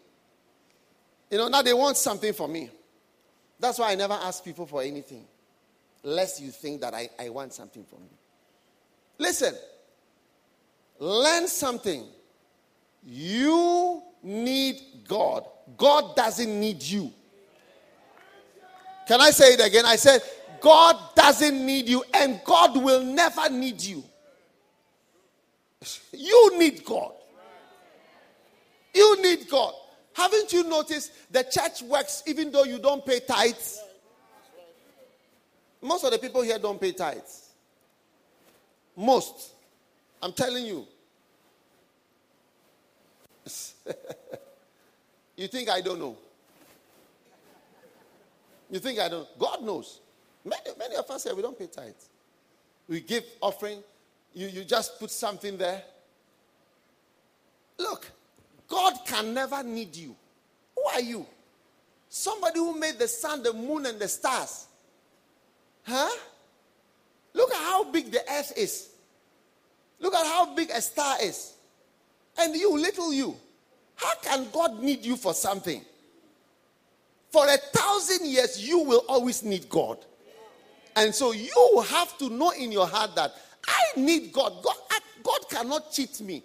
You know, now they want something from me. That's why I never ask people for anything, lest you think that I, I want something from you. Listen, learn something. You need God, God doesn't need you. Can I say it again? I said, God doesn't need you, and God will never need you. (laughs) You need God. You need God. Haven't you noticed the church works even though you don't pay tithes? Most of the people here don't pay tithes. Most. I'm telling you. (laughs) you think I don't know? You think I don't? God knows. Many, many of us here, we don't pay tithes. We give offering. You, you just put something there. Look, God can never need you. Who are you? Somebody who made the sun, the moon, and the stars. Huh? Look at how big the earth is. Look at how big a star is. And you, little you. How can God need you for something? For a thousand years, you will always need God. And so you have to know in your heart that I need God. God, God cannot cheat me.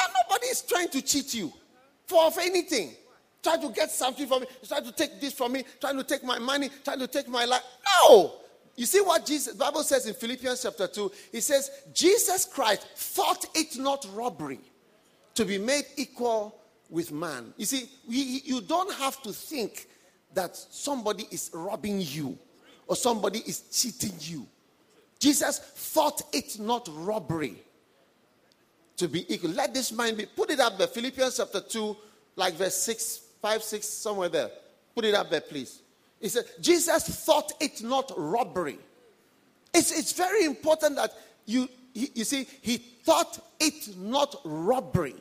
And nobody is trying to cheat you for of anything. Try to get something from me, try to take this from me, trying to take my money, trying to take my life. No. You see what Jesus Bible says in Philippians chapter 2? It says, Jesus Christ thought it not robbery to be made equal with man. You see, you don't have to think that somebody is robbing you or somebody is cheating you. Jesus thought it not robbery to be equal. Let this mind be. Put it up there. Philippians chapter 2, like verse 6, 5, 6, somewhere there. Put it up there, please. He said, Jesus thought it not robbery. It's, it's very important that you, you see, he thought it not robbery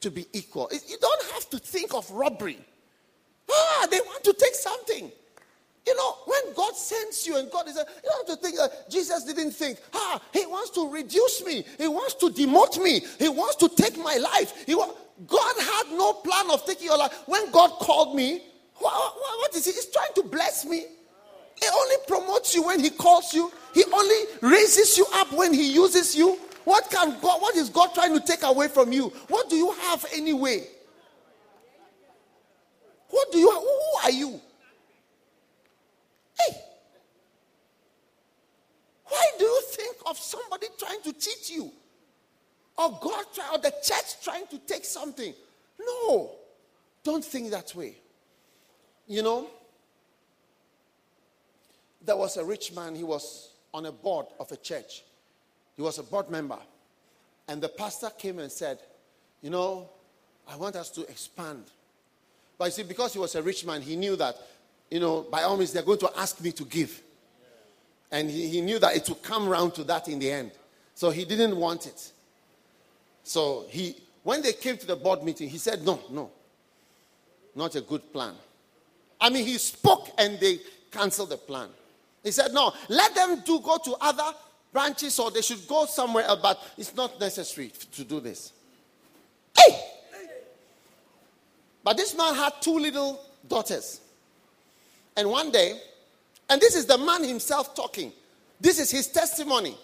to be equal. You don't have to think of robbery. Ah, they want to take something. You know, when God sends you and God is, you don't have to think that Jesus didn't think, ah, he wants to reduce me. He wants to demote me. He wants to take my life. He wa- God had no plan of taking your life. When God called me, what, what is he? He's trying to bless me. He only promotes you when he calls you. He only raises you up when he uses you. What can God, what is God trying to take away from you? What do you have anyway? What do you? Who are you? Hey, why do you think of somebody trying to cheat you? Or God try, or the church trying to take something? No, don't think that way. You know, there was a rich man, he was on a board of a church. He was a board member. And the pastor came and said, You know, I want us to expand. But you see, because he was a rich man, he knew that you know, by all means, they're going to ask me to give. And he, he knew that it would come round to that in the end. So he didn't want it. So he, when they came to the board meeting, he said, No, no, not a good plan. I mean, he spoke and they canceled the plan. He said, No, let them do go to other branches or they should go somewhere else, but it's not necessary to do this. Hey! But this man had two little daughters. And one day, and this is the man himself talking, this is his testimony.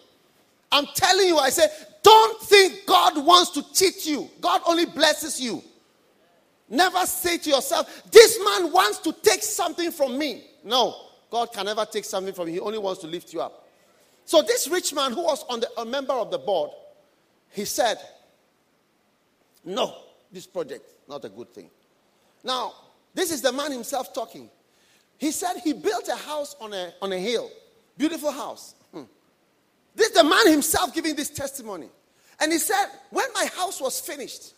I'm telling you, I say, don't think God wants to cheat you. God only blesses you. Never say to yourself, this man wants to take something from me. No, God can never take something from you. He only wants to lift you up. So this rich man who was on the, a member of the board, he said, no, this project, not a good thing. Now, this is the man himself talking. He said he built a house on a, on a hill. Beautiful house. Hmm. This is the man himself giving this testimony. And he said, When my house was finished,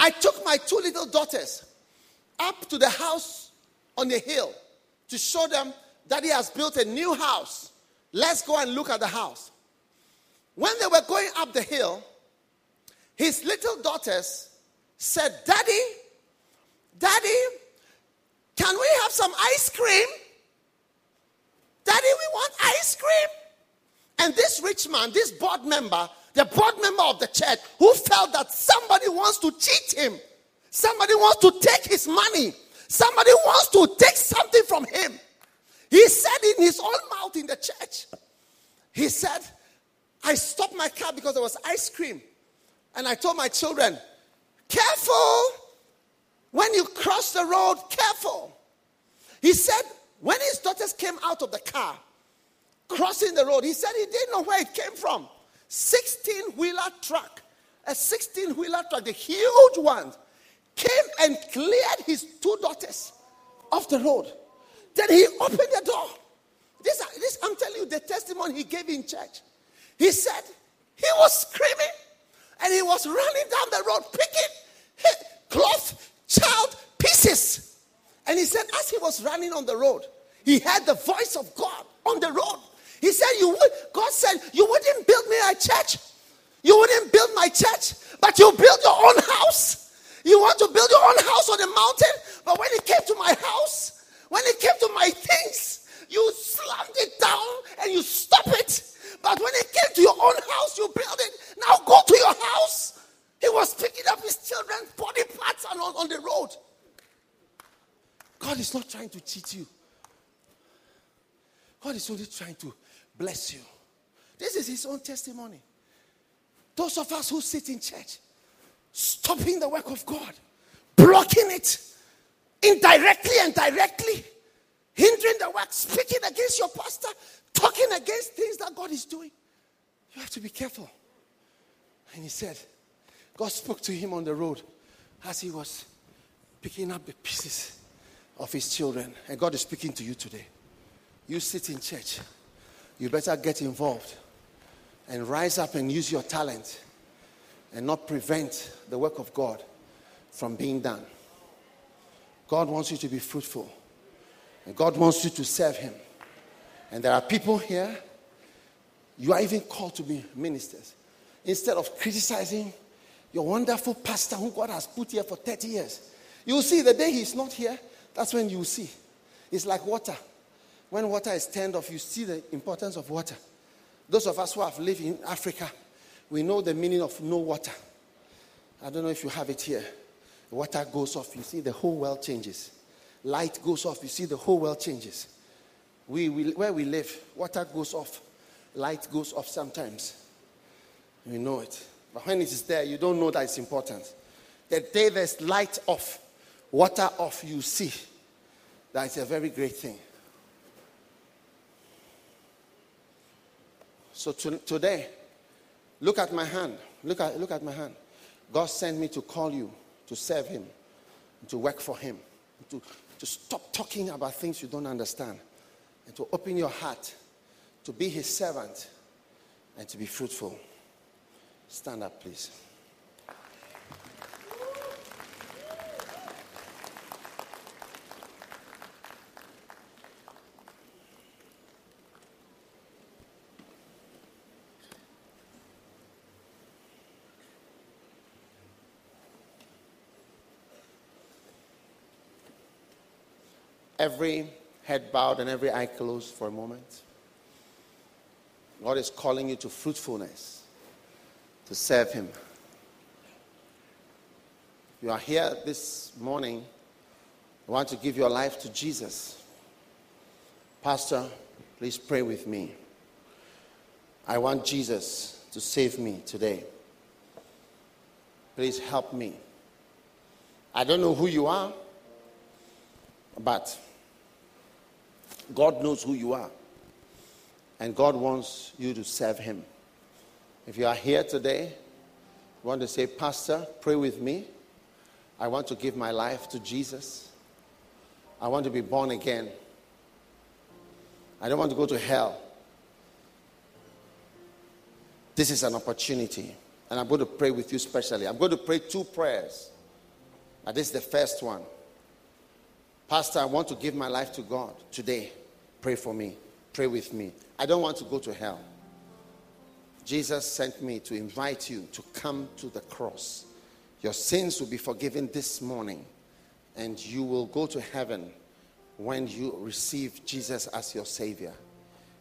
I took my two little daughters up to the house on the hill to show them that he has built a new house. Let's go and look at the house. When they were going up the hill, his little daughters said, Daddy, Daddy, can we have some ice cream? Daddy, we want ice cream. And this rich man, this board member, the board member of the church, who felt that somebody wants to cheat him, somebody wants to take his money, somebody wants to take something from him. He said in his own mouth in the church, he said, I stopped my car because there was ice cream. And I told my children, careful when you cross the road, careful. He said, when his daughters came out of the car, crossing the road, he said he didn't know where it came from. 16 wheeler truck, a 16 wheeler truck, the huge one, came and cleared his two daughters off the road. Then he opened the door. This, this, I'm telling you the testimony he gave in church. He said he was screaming and he was running down the road picking cloth, child pieces. And he said, as he was running on the road, he heard the voice of God on the road. He said, You would, God said, You wouldn't build me a church. You wouldn't build my church, but you build your own house. You want to build your own house on the mountain, but when it came to my house, when it came to my things, you slammed it down and you stop it. But when it came to your own house, you build it. Now go to your house. He was picking up his children's body parts on, on the road. God is not trying to cheat you. God is only trying to bless you. This is his own testimony. Those of us who sit in church, stopping the work of God, blocking it indirectly and directly, hindering the work, speaking against your pastor, talking against things that God is doing. You have to be careful. And he said, God spoke to him on the road as he was picking up the pieces of his children. And God is speaking to you today. You sit in church, you better get involved and rise up and use your talent and not prevent the work of God from being done. God wants you to be fruitful, and God wants you to serve Him. And there are people here, you are even called to be ministers. Instead of criticizing your wonderful pastor who God has put here for 30 years, you will see the day he's not here, that's when you see. It's like water. When water is turned off, you see the importance of water. Those of us who have lived in Africa, we know the meaning of no water. I don't know if you have it here. Water goes off, you see the whole world changes. Light goes off, you see the whole world changes. We, we, where we live, water goes off, light goes off sometimes. We know it. But when it is there, you don't know that it's important. The day there's light off, water off, you see that it's a very great thing. So to, today, look at my hand. Look at, look at my hand. God sent me to call you to serve Him, to work for Him, to, to stop talking about things you don't understand, and to open your heart to be His servant and to be fruitful. Stand up, please. every head bowed and every eye closed for a moment. God is calling you to fruitfulness, to serve Him. You are here this morning. I want to give your life to Jesus. Pastor, please pray with me. I want Jesus to save me today. Please help me. I don't know who you are, but God knows who you are. And God wants you to serve Him. If you are here today, want to say, Pastor, pray with me. I want to give my life to Jesus. I want to be born again. I don't want to go to hell. This is an opportunity. And I'm going to pray with you specially. I'm going to pray two prayers. And this is the first one. Pastor, I want to give my life to God today. Pray for me. Pray with me. I don't want to go to hell. Jesus sent me to invite you to come to the cross. Your sins will be forgiven this morning, and you will go to heaven when you receive Jesus as your Savior.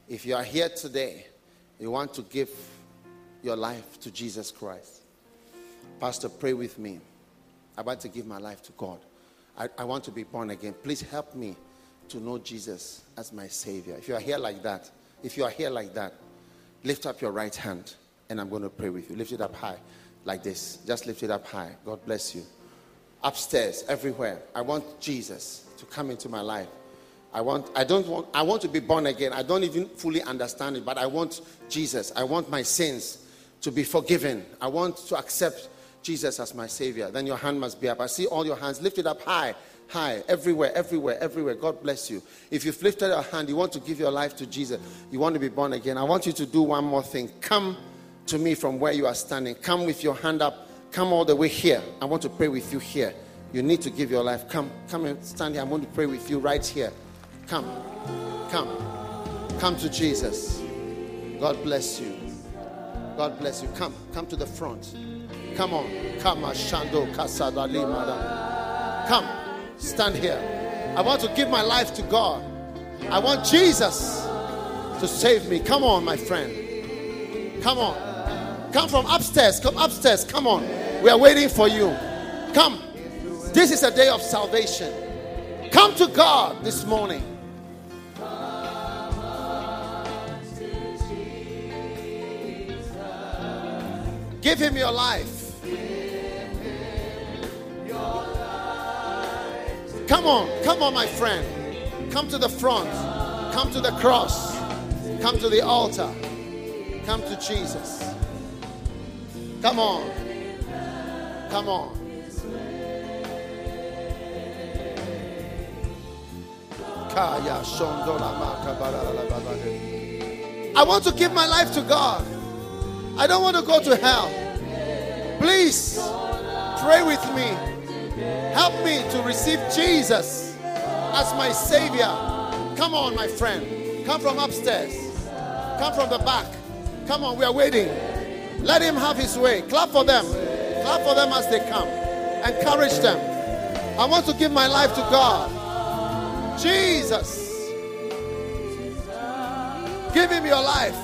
If you are here today, you want to give your life to Jesus Christ. Pastor, pray with me. I want to give my life to God. I, I want to be born again. Please help me to know Jesus as my Savior. If you are here like that, if you are here like that, lift up your right hand and I'm going to pray with you. Lift it up high like this. Just lift it up high. God bless you. Upstairs, everywhere. I want Jesus to come into my life. I want I don't want I want to be born again. I don't even fully understand it, but I want Jesus. I want my sins to be forgiven. I want to accept Jesus as my savior. Then your hand must be up. I see all your hands lifted up high, high, everywhere, everywhere, everywhere. God bless you. If you've lifted your hand, you want to give your life to Jesus, you want to be born again. I want you to do one more thing. Come to me from where you are standing. Come with your hand up. Come all the way here. I want to pray with you here. You need to give your life. Come, come and stand here. I want to pray with you right here. Come, come, come to Jesus. God bless you. God bless you. Come, come to the front. Come on. Come, Ashando Kasadali Madam. Come, stand here. I want to give my life to God. I want Jesus to save me. Come on, my friend. Come on. Come from upstairs. Come upstairs. Come on. We are waiting for you. Come. This is a day of salvation. Come to God this morning. Give him your life. Come on, come on, my friend. Come to the front. Come to the cross. Come to the altar. Come to Jesus. Come on. Come on. I want to give my life to God. I don't want to go to hell. Please pray with me. Help me to receive Jesus as my Savior. Come on, my friend. Come from upstairs. Come from the back. Come on, we are waiting. Let Him have His way. Clap for them. Clap for them as they come. Encourage them. I want to give my life to God. Jesus. Give Him your life.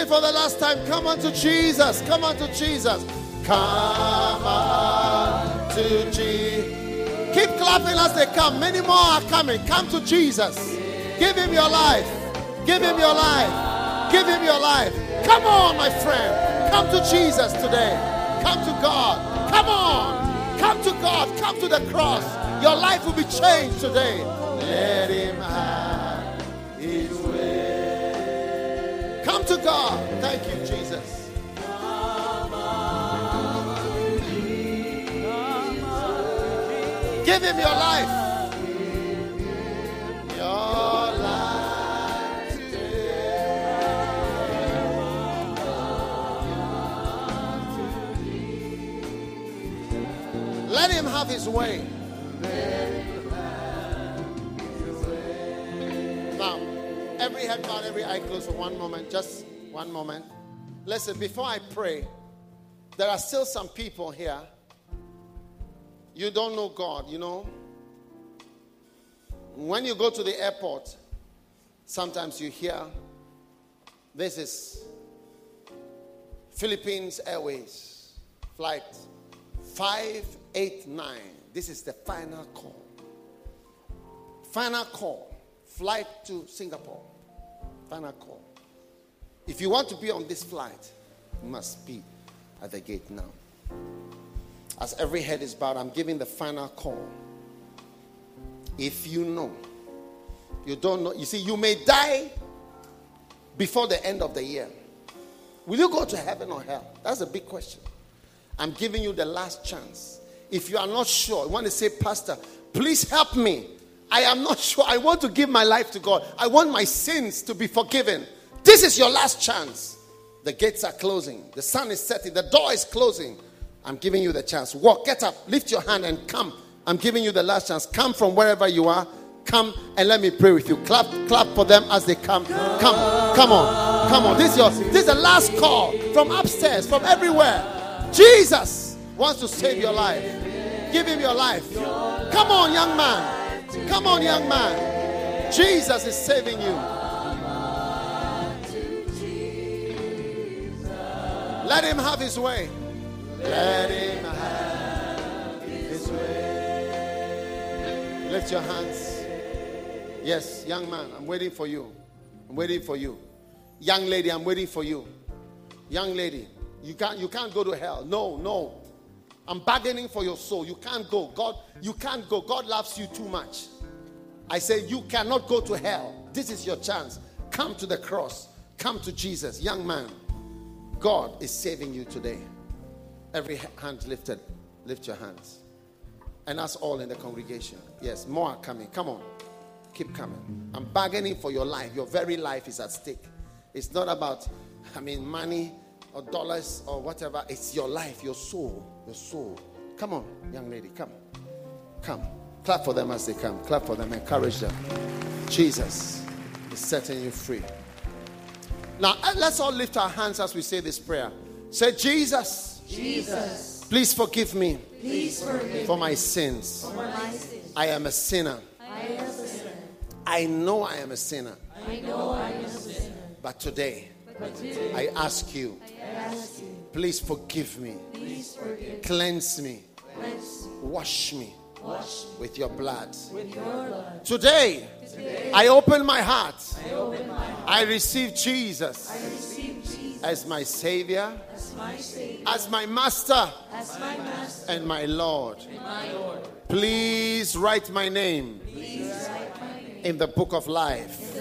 It for the last time. Come unto Jesus. Come unto Jesus. Come unto Jesus. Keep clapping as they come. Many more are coming. Come to Jesus. Give him your life. Give him your life. Give him your life. Come on, my friend. Come to Jesus today. Come to God. Come on. Come to God. Come to the cross. Your life will be changed today. Let him have Come to God. Thank you, Jesus. Give him your life. Let him have his way. Every head bowed, every eye closed for one moment. Just one moment. Listen, before I pray, there are still some people here. You don't know God, you know. When you go to the airport, sometimes you hear this is Philippines Airways flight 589. This is the final call. Final call. Flight to Singapore. Final call. If you want to be on this flight, you must be at the gate now. As every head is bowed, I'm giving the final call. If you know, you don't know, you see, you may die before the end of the year. Will you go to heaven or hell? That's a big question. I'm giving you the last chance. If you are not sure, you want to say, Pastor, please help me. I am not sure. I want to give my life to God. I want my sins to be forgiven. This is your last chance. The gates are closing, the sun is setting, the door is closing. I'm giving you the chance. Walk, get up, lift your hand, and come. I'm giving you the last chance. Come from wherever you are. Come and let me pray with you. Clap, clap for them as they come. Come, come on, come on. This is your, this is the last call from upstairs, from everywhere. Jesus wants to save your life. Give him your life. Come on, young man. Come on, young man. Jesus is saving you. Let him have his way. Let him have his way. Lift your hands. Yes, young man, I'm waiting for you. I'm waiting for you. Young lady, I'm waiting for you. Young lady, you can't you can't go to hell. No, no. I'm bargaining for your soul. You can't go. God, you can't go. God loves you too much. I say you cannot go to hell. This is your chance. Come to the cross. Come to Jesus, young man. God is saving you today. Every hand lifted, lift your hands. And us all in the congregation. Yes, more are coming. Come on. Keep coming. I'm bargaining for your life. Your very life is at stake. It's not about, I mean, money or dollars or whatever. It's your life, your soul, your soul. Come on, young lady, come. Come. Clap for them as they come. Clap for them. Encourage them. Jesus is setting you free. Now, uh, let's all lift our hands as we say this prayer. Say, Jesus. Jesus. Please forgive me. Please forgive for my sins. For my sins. I am a sinner. I am a sinner. I know I am a sinner. I know I am a sinner. But today I ask you, please forgive me. Cleanse me. Wash me. With your blood. Today, I open my heart. I receive Jesus. As my Savior. As my Master. And my Lord. Please write my name. In the book of life.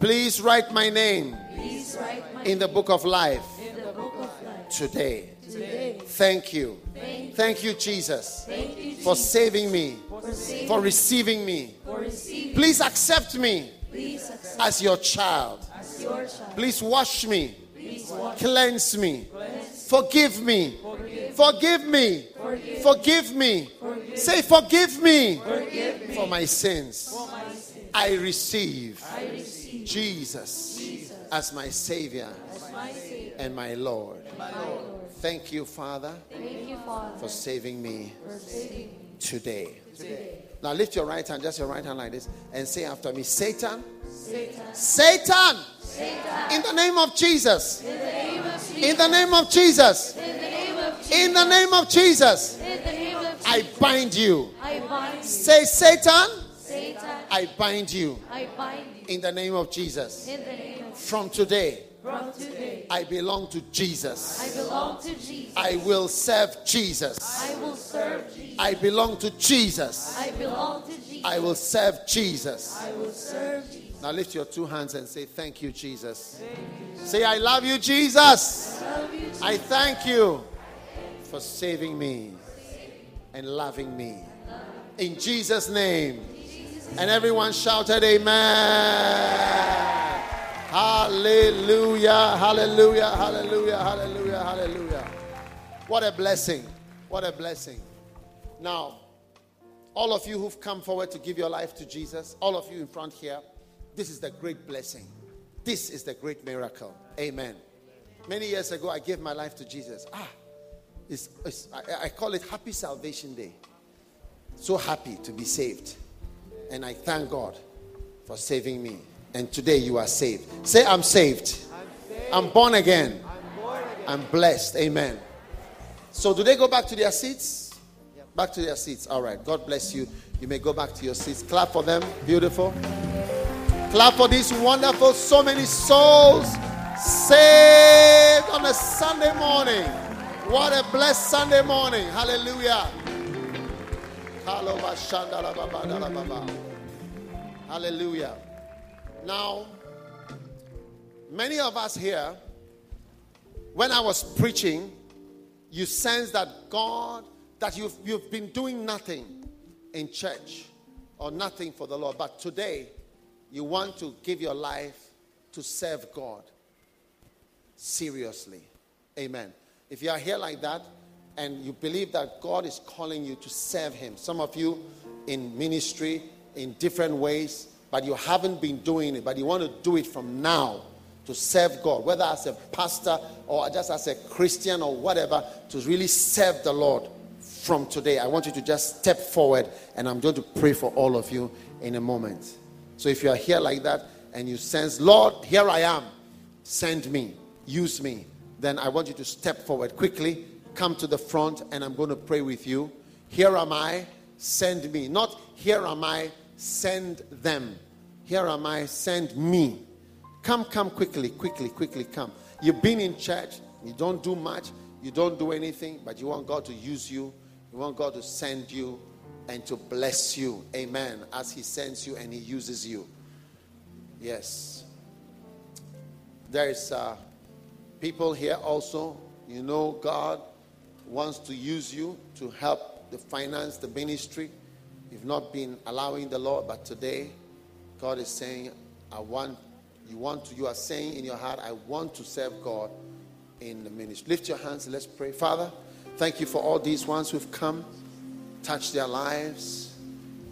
Please write my name. Write my in the book of life. In the book of life. Today. Today. Thank you. Thank, Thank you, Jesus, Thank you, Jesus, for saving me, for, saving for receiving me. For receiving Please accept me Please accept as your child. As your child. Please wash me. Please wash Cleanse me. Cleanse. Forgive me. Forgive. Forgive me. Forgive. Forgive me. Forgive. Say, forgive me, Forgive me for my sins. for my sins. I receive I receive Jesus Jesus as my Savior as my Savior and my Lord. and my Lord. Thank you, Father, Thank you, Father, for saving me for saving me today. today. Now lift your right hand, just your right hand like this, and say after me Satan, Satan, Satan, Satan, in the name of Jesus, in the name of Jesus, in the name of Jesus, I bind you. I bind you. Say, Satan, Satan, I bind you I bind you. In the name of Jesus. In the name of From today, from today, I belong to Jesus. I belong to Jesus. I will serve Jesus. I will serve Jesus. I belong to Jesus. I belong to Jesus. I will serve Jesus. I will serve Jesus. Now lift your two hands and say, Thank you, Jesus. Say, I love you, Jesus. I love you, Jesus. I thank you for saving me and loving me. In Jesus' name. And everyone shouted, Amen. Hallelujah, hallelujah, hallelujah, hallelujah, hallelujah. What a blessing. What a blessing. Now, all of you who've come forward to give your life to Jesus, all of you in front here, this is the great blessing. This is the great miracle. Amen. Many years ago, I gave my life to Jesus. Ah, it's, it's, I, I call it Happy Salvation Day. So happy to be saved. And I thank God for saving me. And today you are saved. Say, I'm saved. I'm, born again. I'm blessed. Amen. So, do they go back to their seats? Back to their seats. All right. God bless you. You may go back to your seats. Clap for them. Beautiful. Clap for these wonderful, so many souls saved on a Sunday morning. What a blessed Sunday morning. Hallelujah. Hallelujah. Now, many of us here, when I was preaching, you sense that God, that you've, you've been doing nothing in church or nothing for the Lord. But today, you want to give your life to serve God seriously. Amen. If you are here like that and you believe that God is calling you to serve Him, some of you in ministry, in different ways, but you haven't been doing it, but you want to do it from now to serve God, whether as a pastor or just as a Christian or whatever, to really serve the Lord from today. I want you to just step forward and I'm going to pray for all of you in a moment. So if you are here like that and you sense, Lord, here I am, send me, use me, then I want you to step forward quickly, come to the front, and I'm going to pray with you. Here am I, send me. Not here am I, send them. Here am I, send me. Come, come quickly, quickly, quickly, come. You've been in church, you don't do much, you don't do anything, but you want God to use you, you want God to send you and to bless you. Amen. As He sends you and He uses you. Yes. There is uh, people here also. You know, God wants to use you to help the finance, the ministry. You've not been allowing the Lord, but today, God is saying, I want you want to, you are saying in your heart, I want to serve God in the ministry. Lift your hands and let's pray. Father, thank you for all these ones who've come, touch their lives,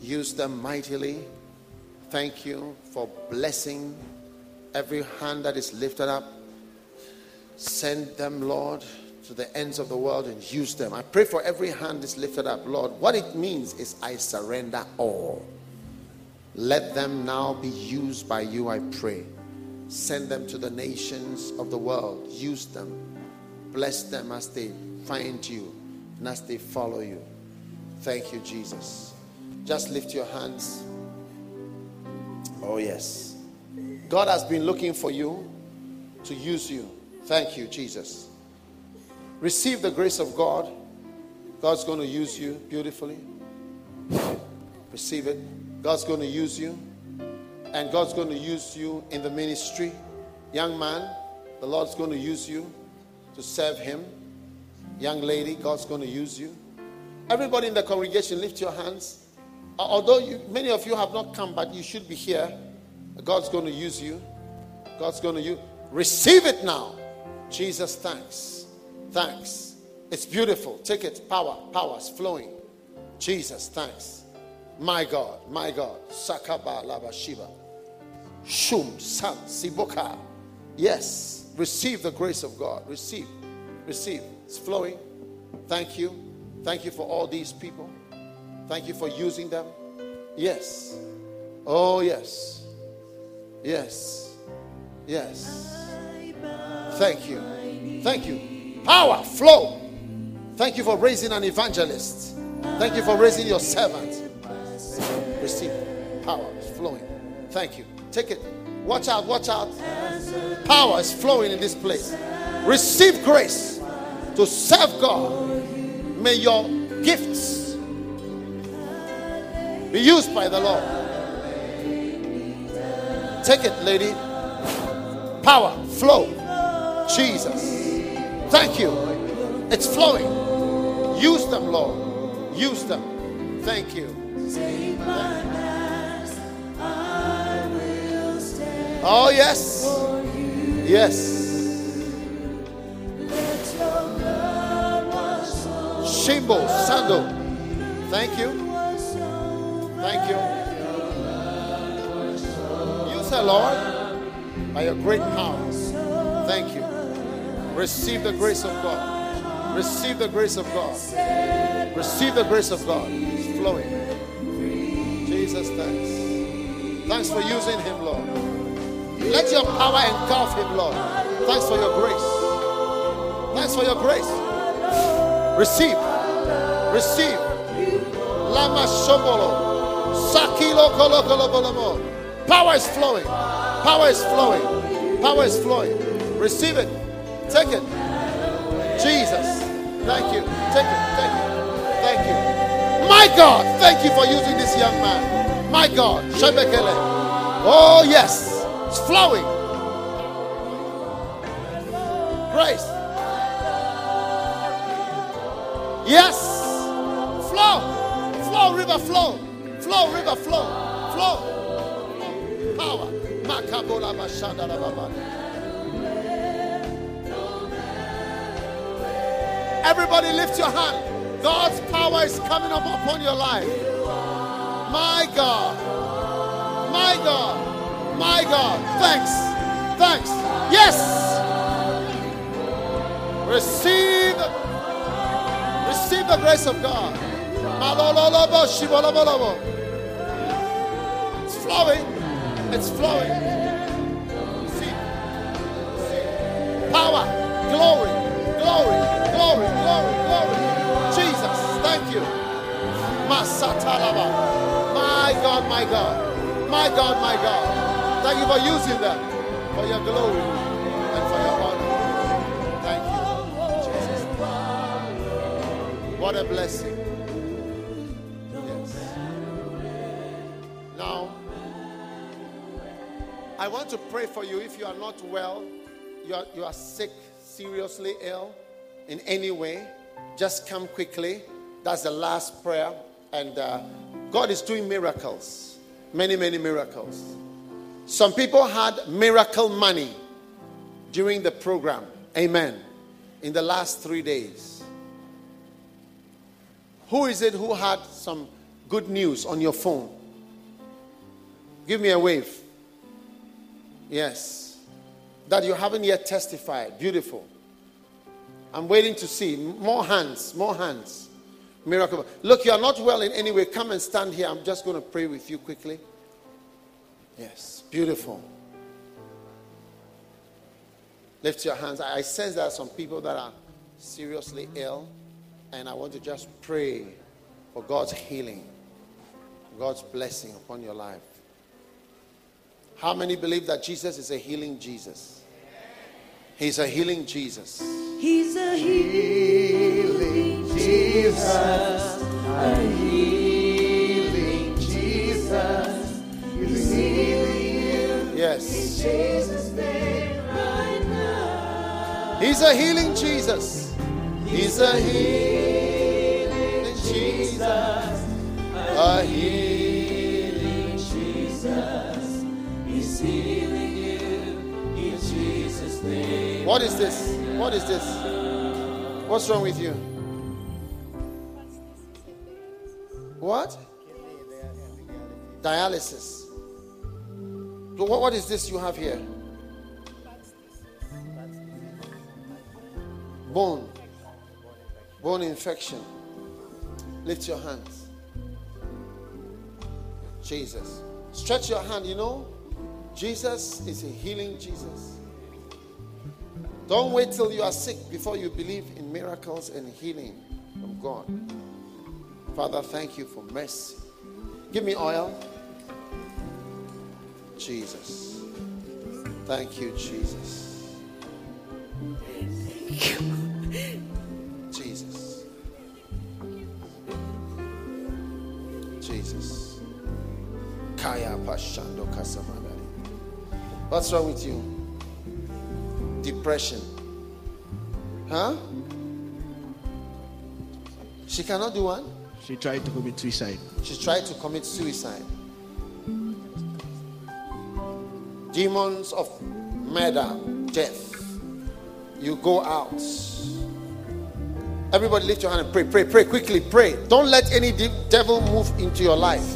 use them mightily. Thank you for blessing every hand that is lifted up. Send them, Lord, to the ends of the world and use them. I pray for every hand is lifted up, Lord. What it means is I surrender all. Let them now be used by you, I pray. Send them to the nations of the world. Use them. Bless them as they find you and as they follow you. Thank you, Jesus. Just lift your hands. Oh, yes. God has been looking for you to use you. Thank you, Jesus. Receive the grace of God. God's going to use you beautifully. Receive it. God's going to use you and God's going to use you in the ministry. Young man, the Lord's going to use you to serve Him. Young lady, God's going to use you. Everybody in the congregation, lift your hands. Although you, many of you have not come, but you should be here. God's going to use you. God's going to use. Receive it now. Jesus, thanks. Thanks. It's beautiful. Take it. Power. Power is flowing. Jesus, thanks. My God, my God. Sakaba Lava Shiva. Shum San Siboka. Yes, receive the grace of God. Receive, receive. It's flowing. Thank you. Thank you for all these people. Thank you for using them. Yes. Oh, yes. Yes. Yes. Thank you. Thank you. Power, flow. Thank you for raising an evangelist. Thank you for raising your servant. Receive power flowing. Thank you. Take it. Watch out, watch out. Power is flowing in this place. Receive grace to serve God. May your gifts be used by the Lord. Take it, lady. Power, flow. Jesus. Thank you. It's flowing. Use them, Lord. Use them. Thank you. Oh, yes. Yes. Shimbo, Sando. Thank you. Thank you. Use the Lord by your great power. Thank you. Receive the grace of God. Receive the grace of God. Receive the grace of God. It's flowing. Jesus, thanks. Thanks for using him, Lord. Let your power engulf him, Lord. Thanks for your grace. Thanks for your grace. Receive. Receive. Lama Shobolo. Sakilo. Power is flowing. Power is flowing. Power is flowing. Receive it. Take it. Jesus. Thank you. Take it. Thank you. Thank you. My God. Thank you for using this young man. My God. Shebekele. Oh, yes. It's flowing. Grace. Yes. Flow. Flow, river, flow. Flow, river, flow. Flow. Power. Makabola Baba. Everybody lift your hand. God's power is coming up upon your life. My God. My God. My God. Thanks. Thanks. Yes. Receive receive the grace of God. It's flowing. It's flowing. See. See. Power. Glory. Glory. Glory. Glory. Glory. Jesus. Thank you. Masatalaba. My God, my God. My God, my God. Thank you for using them for your glory and for your honor. Thank you. Jesus. What a blessing. Yes. Now, I want to pray for you if you are not well, you are, you are sick, seriously ill in any way, just come quickly. That's the last prayer. And uh, God is doing miracles, many, many miracles. Some people had miracle money during the program. Amen. In the last three days. Who is it who had some good news on your phone? Give me a wave. Yes. That you haven't yet testified. Beautiful. I'm waiting to see more hands, more hands. Miracle. Look, you are not well in any way. Come and stand here. I'm just going to pray with you quickly. Yes, beautiful. Lift your hands. I sense there are some people that are seriously ill, and I want to just pray for God's healing, God's blessing upon your life. How many believe that Jesus is a healing Jesus? He's a healing Jesus. He's a healing Jesus. A healing Jesus. He's healing you. Yes. Jesus' name right now. He's a healing Jesus. He's a healing Jesus. A healing Jesus. He's healing you in Jesus' name. What is this? What is this? What's wrong with you? What? Dialysis. What, what is this you have here? Bone. Bone infection. Lift your hands. Jesus. Stretch your hand, you know. Jesus is a healing Jesus. Don't wait till you are sick before you believe in miracles and healing from God. Father, thank you for mercy. Give me oil. Jesus. Thank you, Jesus. Jesus. Jesus. Kaya Pashando Kasamadari. What's wrong with you? Depression. Huh? She cannot do one? She tried to commit suicide. She tried to commit suicide. Demons of murder, death. You go out. Everybody lift your hand and pray. Pray, pray quickly. Pray. Don't let any de- devil move into your life.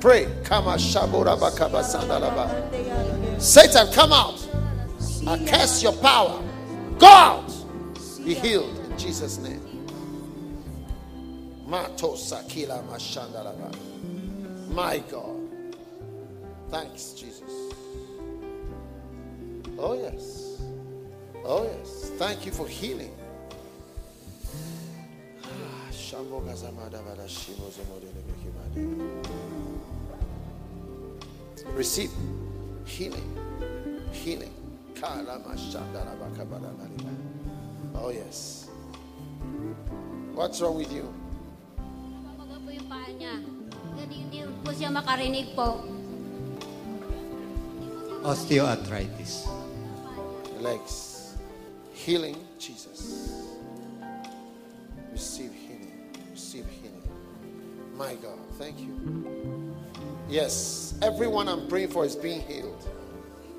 Pray. Kama shabora bakaba sandalaba. Satan, come out. I curse your power. Go out. Be healed in Jesus' name. My God. Thanks, Jesus. Oh, yes. Oh, yes. Thank you for healing. Ah. Receive healing. Healing. Kala mashandalaba kabadalaba. Oh, yes. What's wrong with you? Kumaga po yung paa niya. Hindi, hindi po siya makarinig po. Osteoarthritis. legs. Healing, Jesus. Receive healing. Receive healing. My God, thank you. Yes, everyone I'm praying for is being healed.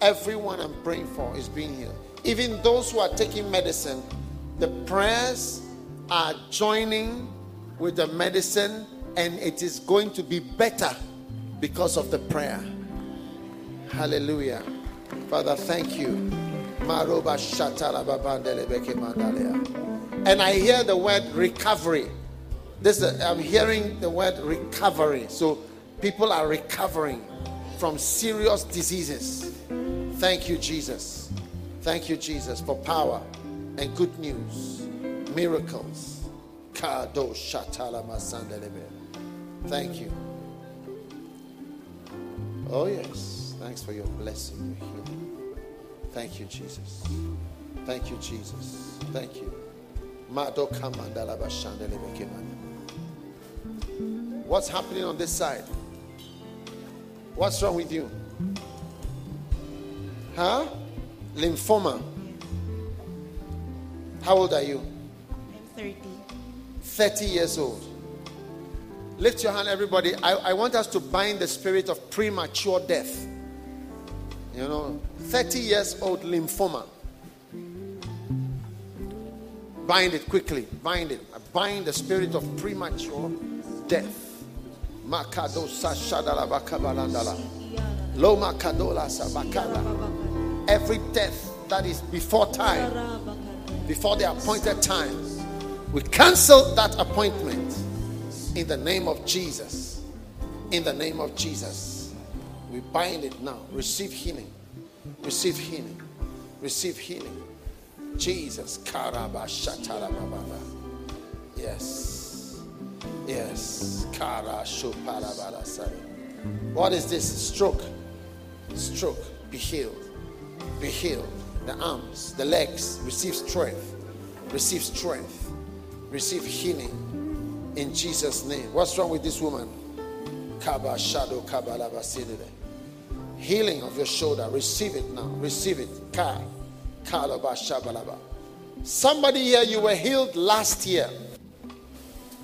Everyone I'm praying for is being healed. Even those who are taking medicine, the prayers are joining with the medicine and it is going to be better because of the prayer. Hallelujah. Father, thank you. And I hear the word recovery. This uh, I'm hearing the word recovery. So people are recovering from serious diseases. Thank you, Jesus. Thank you, Jesus, for power and good news, miracles. Thank you. Oh, yes. Thanks for your blessing, your healing. Thank you, Jesus. Thank you, Jesus. Thank you. What's happening on this side? What's wrong with you? Huh? Lymphoma. How old are you? I'm 30. 30 years old. Lift your hand, everybody. I, I want us to bind the spirit of premature death. You know, 30 years old lymphoma. Bind it quickly. Bind it. Bind the spirit of premature death. Makado sashadala bakabalandala. Loma kadola sabakala. Every death that is before time, before the appointed time, we cancel that appointment in the name of Jesus. In the name of Jesus. We bind it now. Receive healing. Receive healing. Receive healing. Jesus. Yes. Yes. What is this? Stroke. Stroke. Be healed. Be healed. The arms, the legs. Receive strength. Receive strength. Receive healing in Jesus' name. What's wrong with this woman? Kaba shadow kabalaba. Healing of your shoulder. Receive it now. Receive it. Ka. Somebody here, you were healed last year.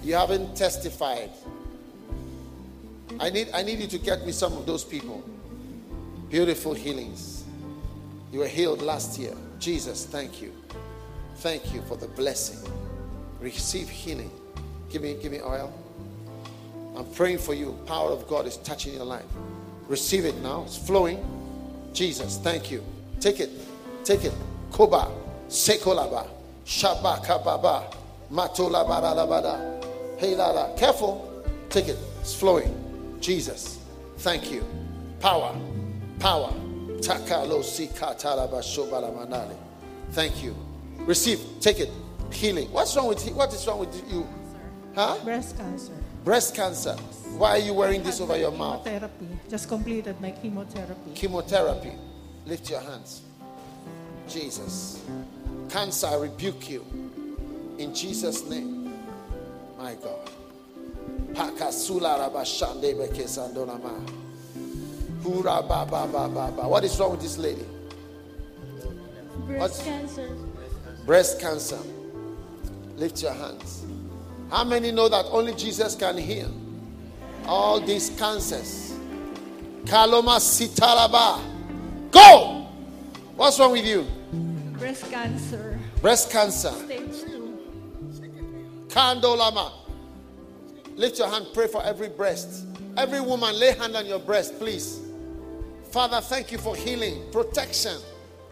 You haven't testified. I need, I need you to get me some of those people. Beautiful healings. You were healed last year. Jesus, thank you. Thank you for the blessing. Receive healing. Give me, give me oil. I'm praying for you. Power of God is touching your life. Receive it now. It's flowing. Jesus, thank you. Take it. Take it. Koba. Sekolaba. Shabaka baba. Matola baralabada. Hey lala. Careful. Take it. It's flowing. Jesus. Thank you. Power. Power. Takalo sikatalaba shobala manale. Thank you. Receive. Take it. Healing. What's wrong with what is wrong with you? Huh? Breast cancer. Breast cancer. Why are you wearing this over your mouth? Chemotherapy. Just completed my chemotherapy. Chemotherapy. Lift your hands. Jesus. Cancer, I rebuke you. In Jesus' name. My God. Pakasula rabashande beke What is wrong with this lady? Breast What's- cancer. Breast cancer. Lift your hands. How many know that only Jesus can heal all these cancers? Kaloma sitaraba. Go! What's wrong with you? Breast cancer. Breast cancer. Stage 2. Kandolama. Lift your hand, pray for every breast. Every woman, lay hand on your breast, please. Father, thank you for healing, protection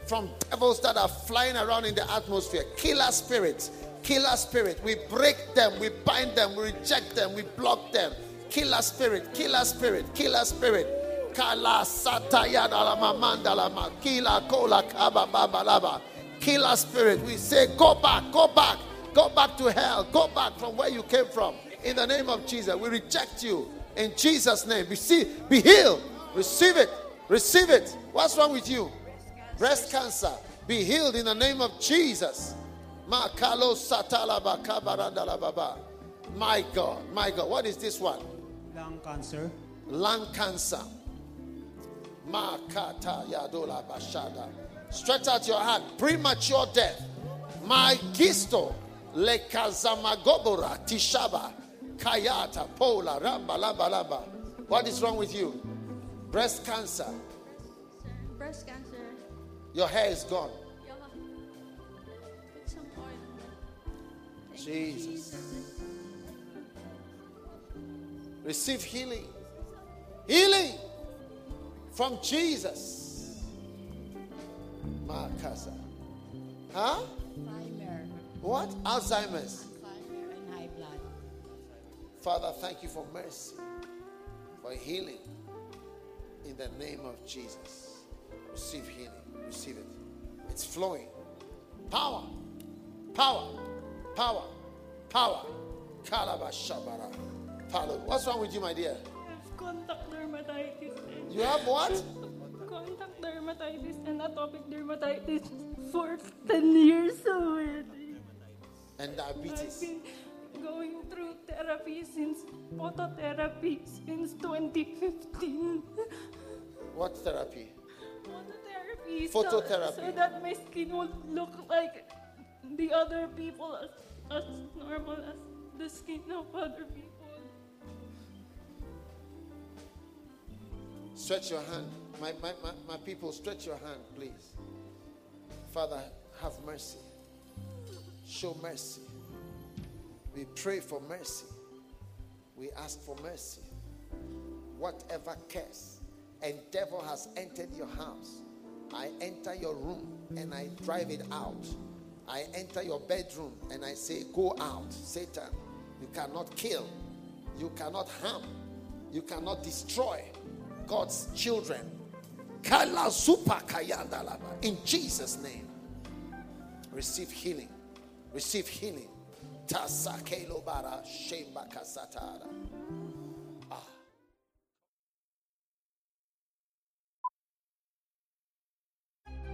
from devils that are flying around in the atmosphere. Killer spirits, killer spirit. We break them, we bind them, we reject them, we block them. Killer spirit, killer spirit, killer spirit. Kala sataya dalama mandalama. Kila kola kaba baba laba. Killer spirit. We say, go back, go back, go back to hell, go back from where you came from. In the name of Jesus, we reject you. In Jesus' name, receive, be healed. Receive it. Receive it. What's wrong with you? Breast cancer. Be healed in the name of Jesus. Makalo satalaba kabarandalababa. My God, my God. What is this one? Lung cancer. Lung cancer. Makata yadola bashada. Stretch out your hand. Premature death. My gisto. le Lekazamagobora tishaba. Kayata pola ramba lamba lamba. What is wrong with you? Breast cancer. Breast cancer. Your hair is gone. Yama. Put some oil. Thank you, Jesus. Receive healing. Healing from Jesus. Makasa. Huh? Alzheimer. What? Alzheimer's. Alzheimer and high blood. Father, thank you for mercy, for healing. In the name of Jesus. Receive healing. Receive it. It's flowing. Power. Power. Power. Power. Kalabashabara. Power. What's wrong with you, my dear? I have Contact dermatitis You have what? contact dermatitis and atopic dermatitis for 10 years already. And diabetes. I've been going through therapy since phototherapy since 2015. What therapy? Phototherapy. Phototherapy. So, so that my skin would look like the other people as, as normal as the skin of other people. Stretch your hand. My, my, my, my people, stretch your hand, please. Father, have mercy. Show mercy. We pray for mercy. We ask for mercy. Whatever curse and devil has entered your house, I enter your room and I drive it out. I enter your bedroom and I say, Go out, Satan. You cannot kill, you cannot harm, you cannot destroy God's children. In Jesus' name, receive healing. Receive healing.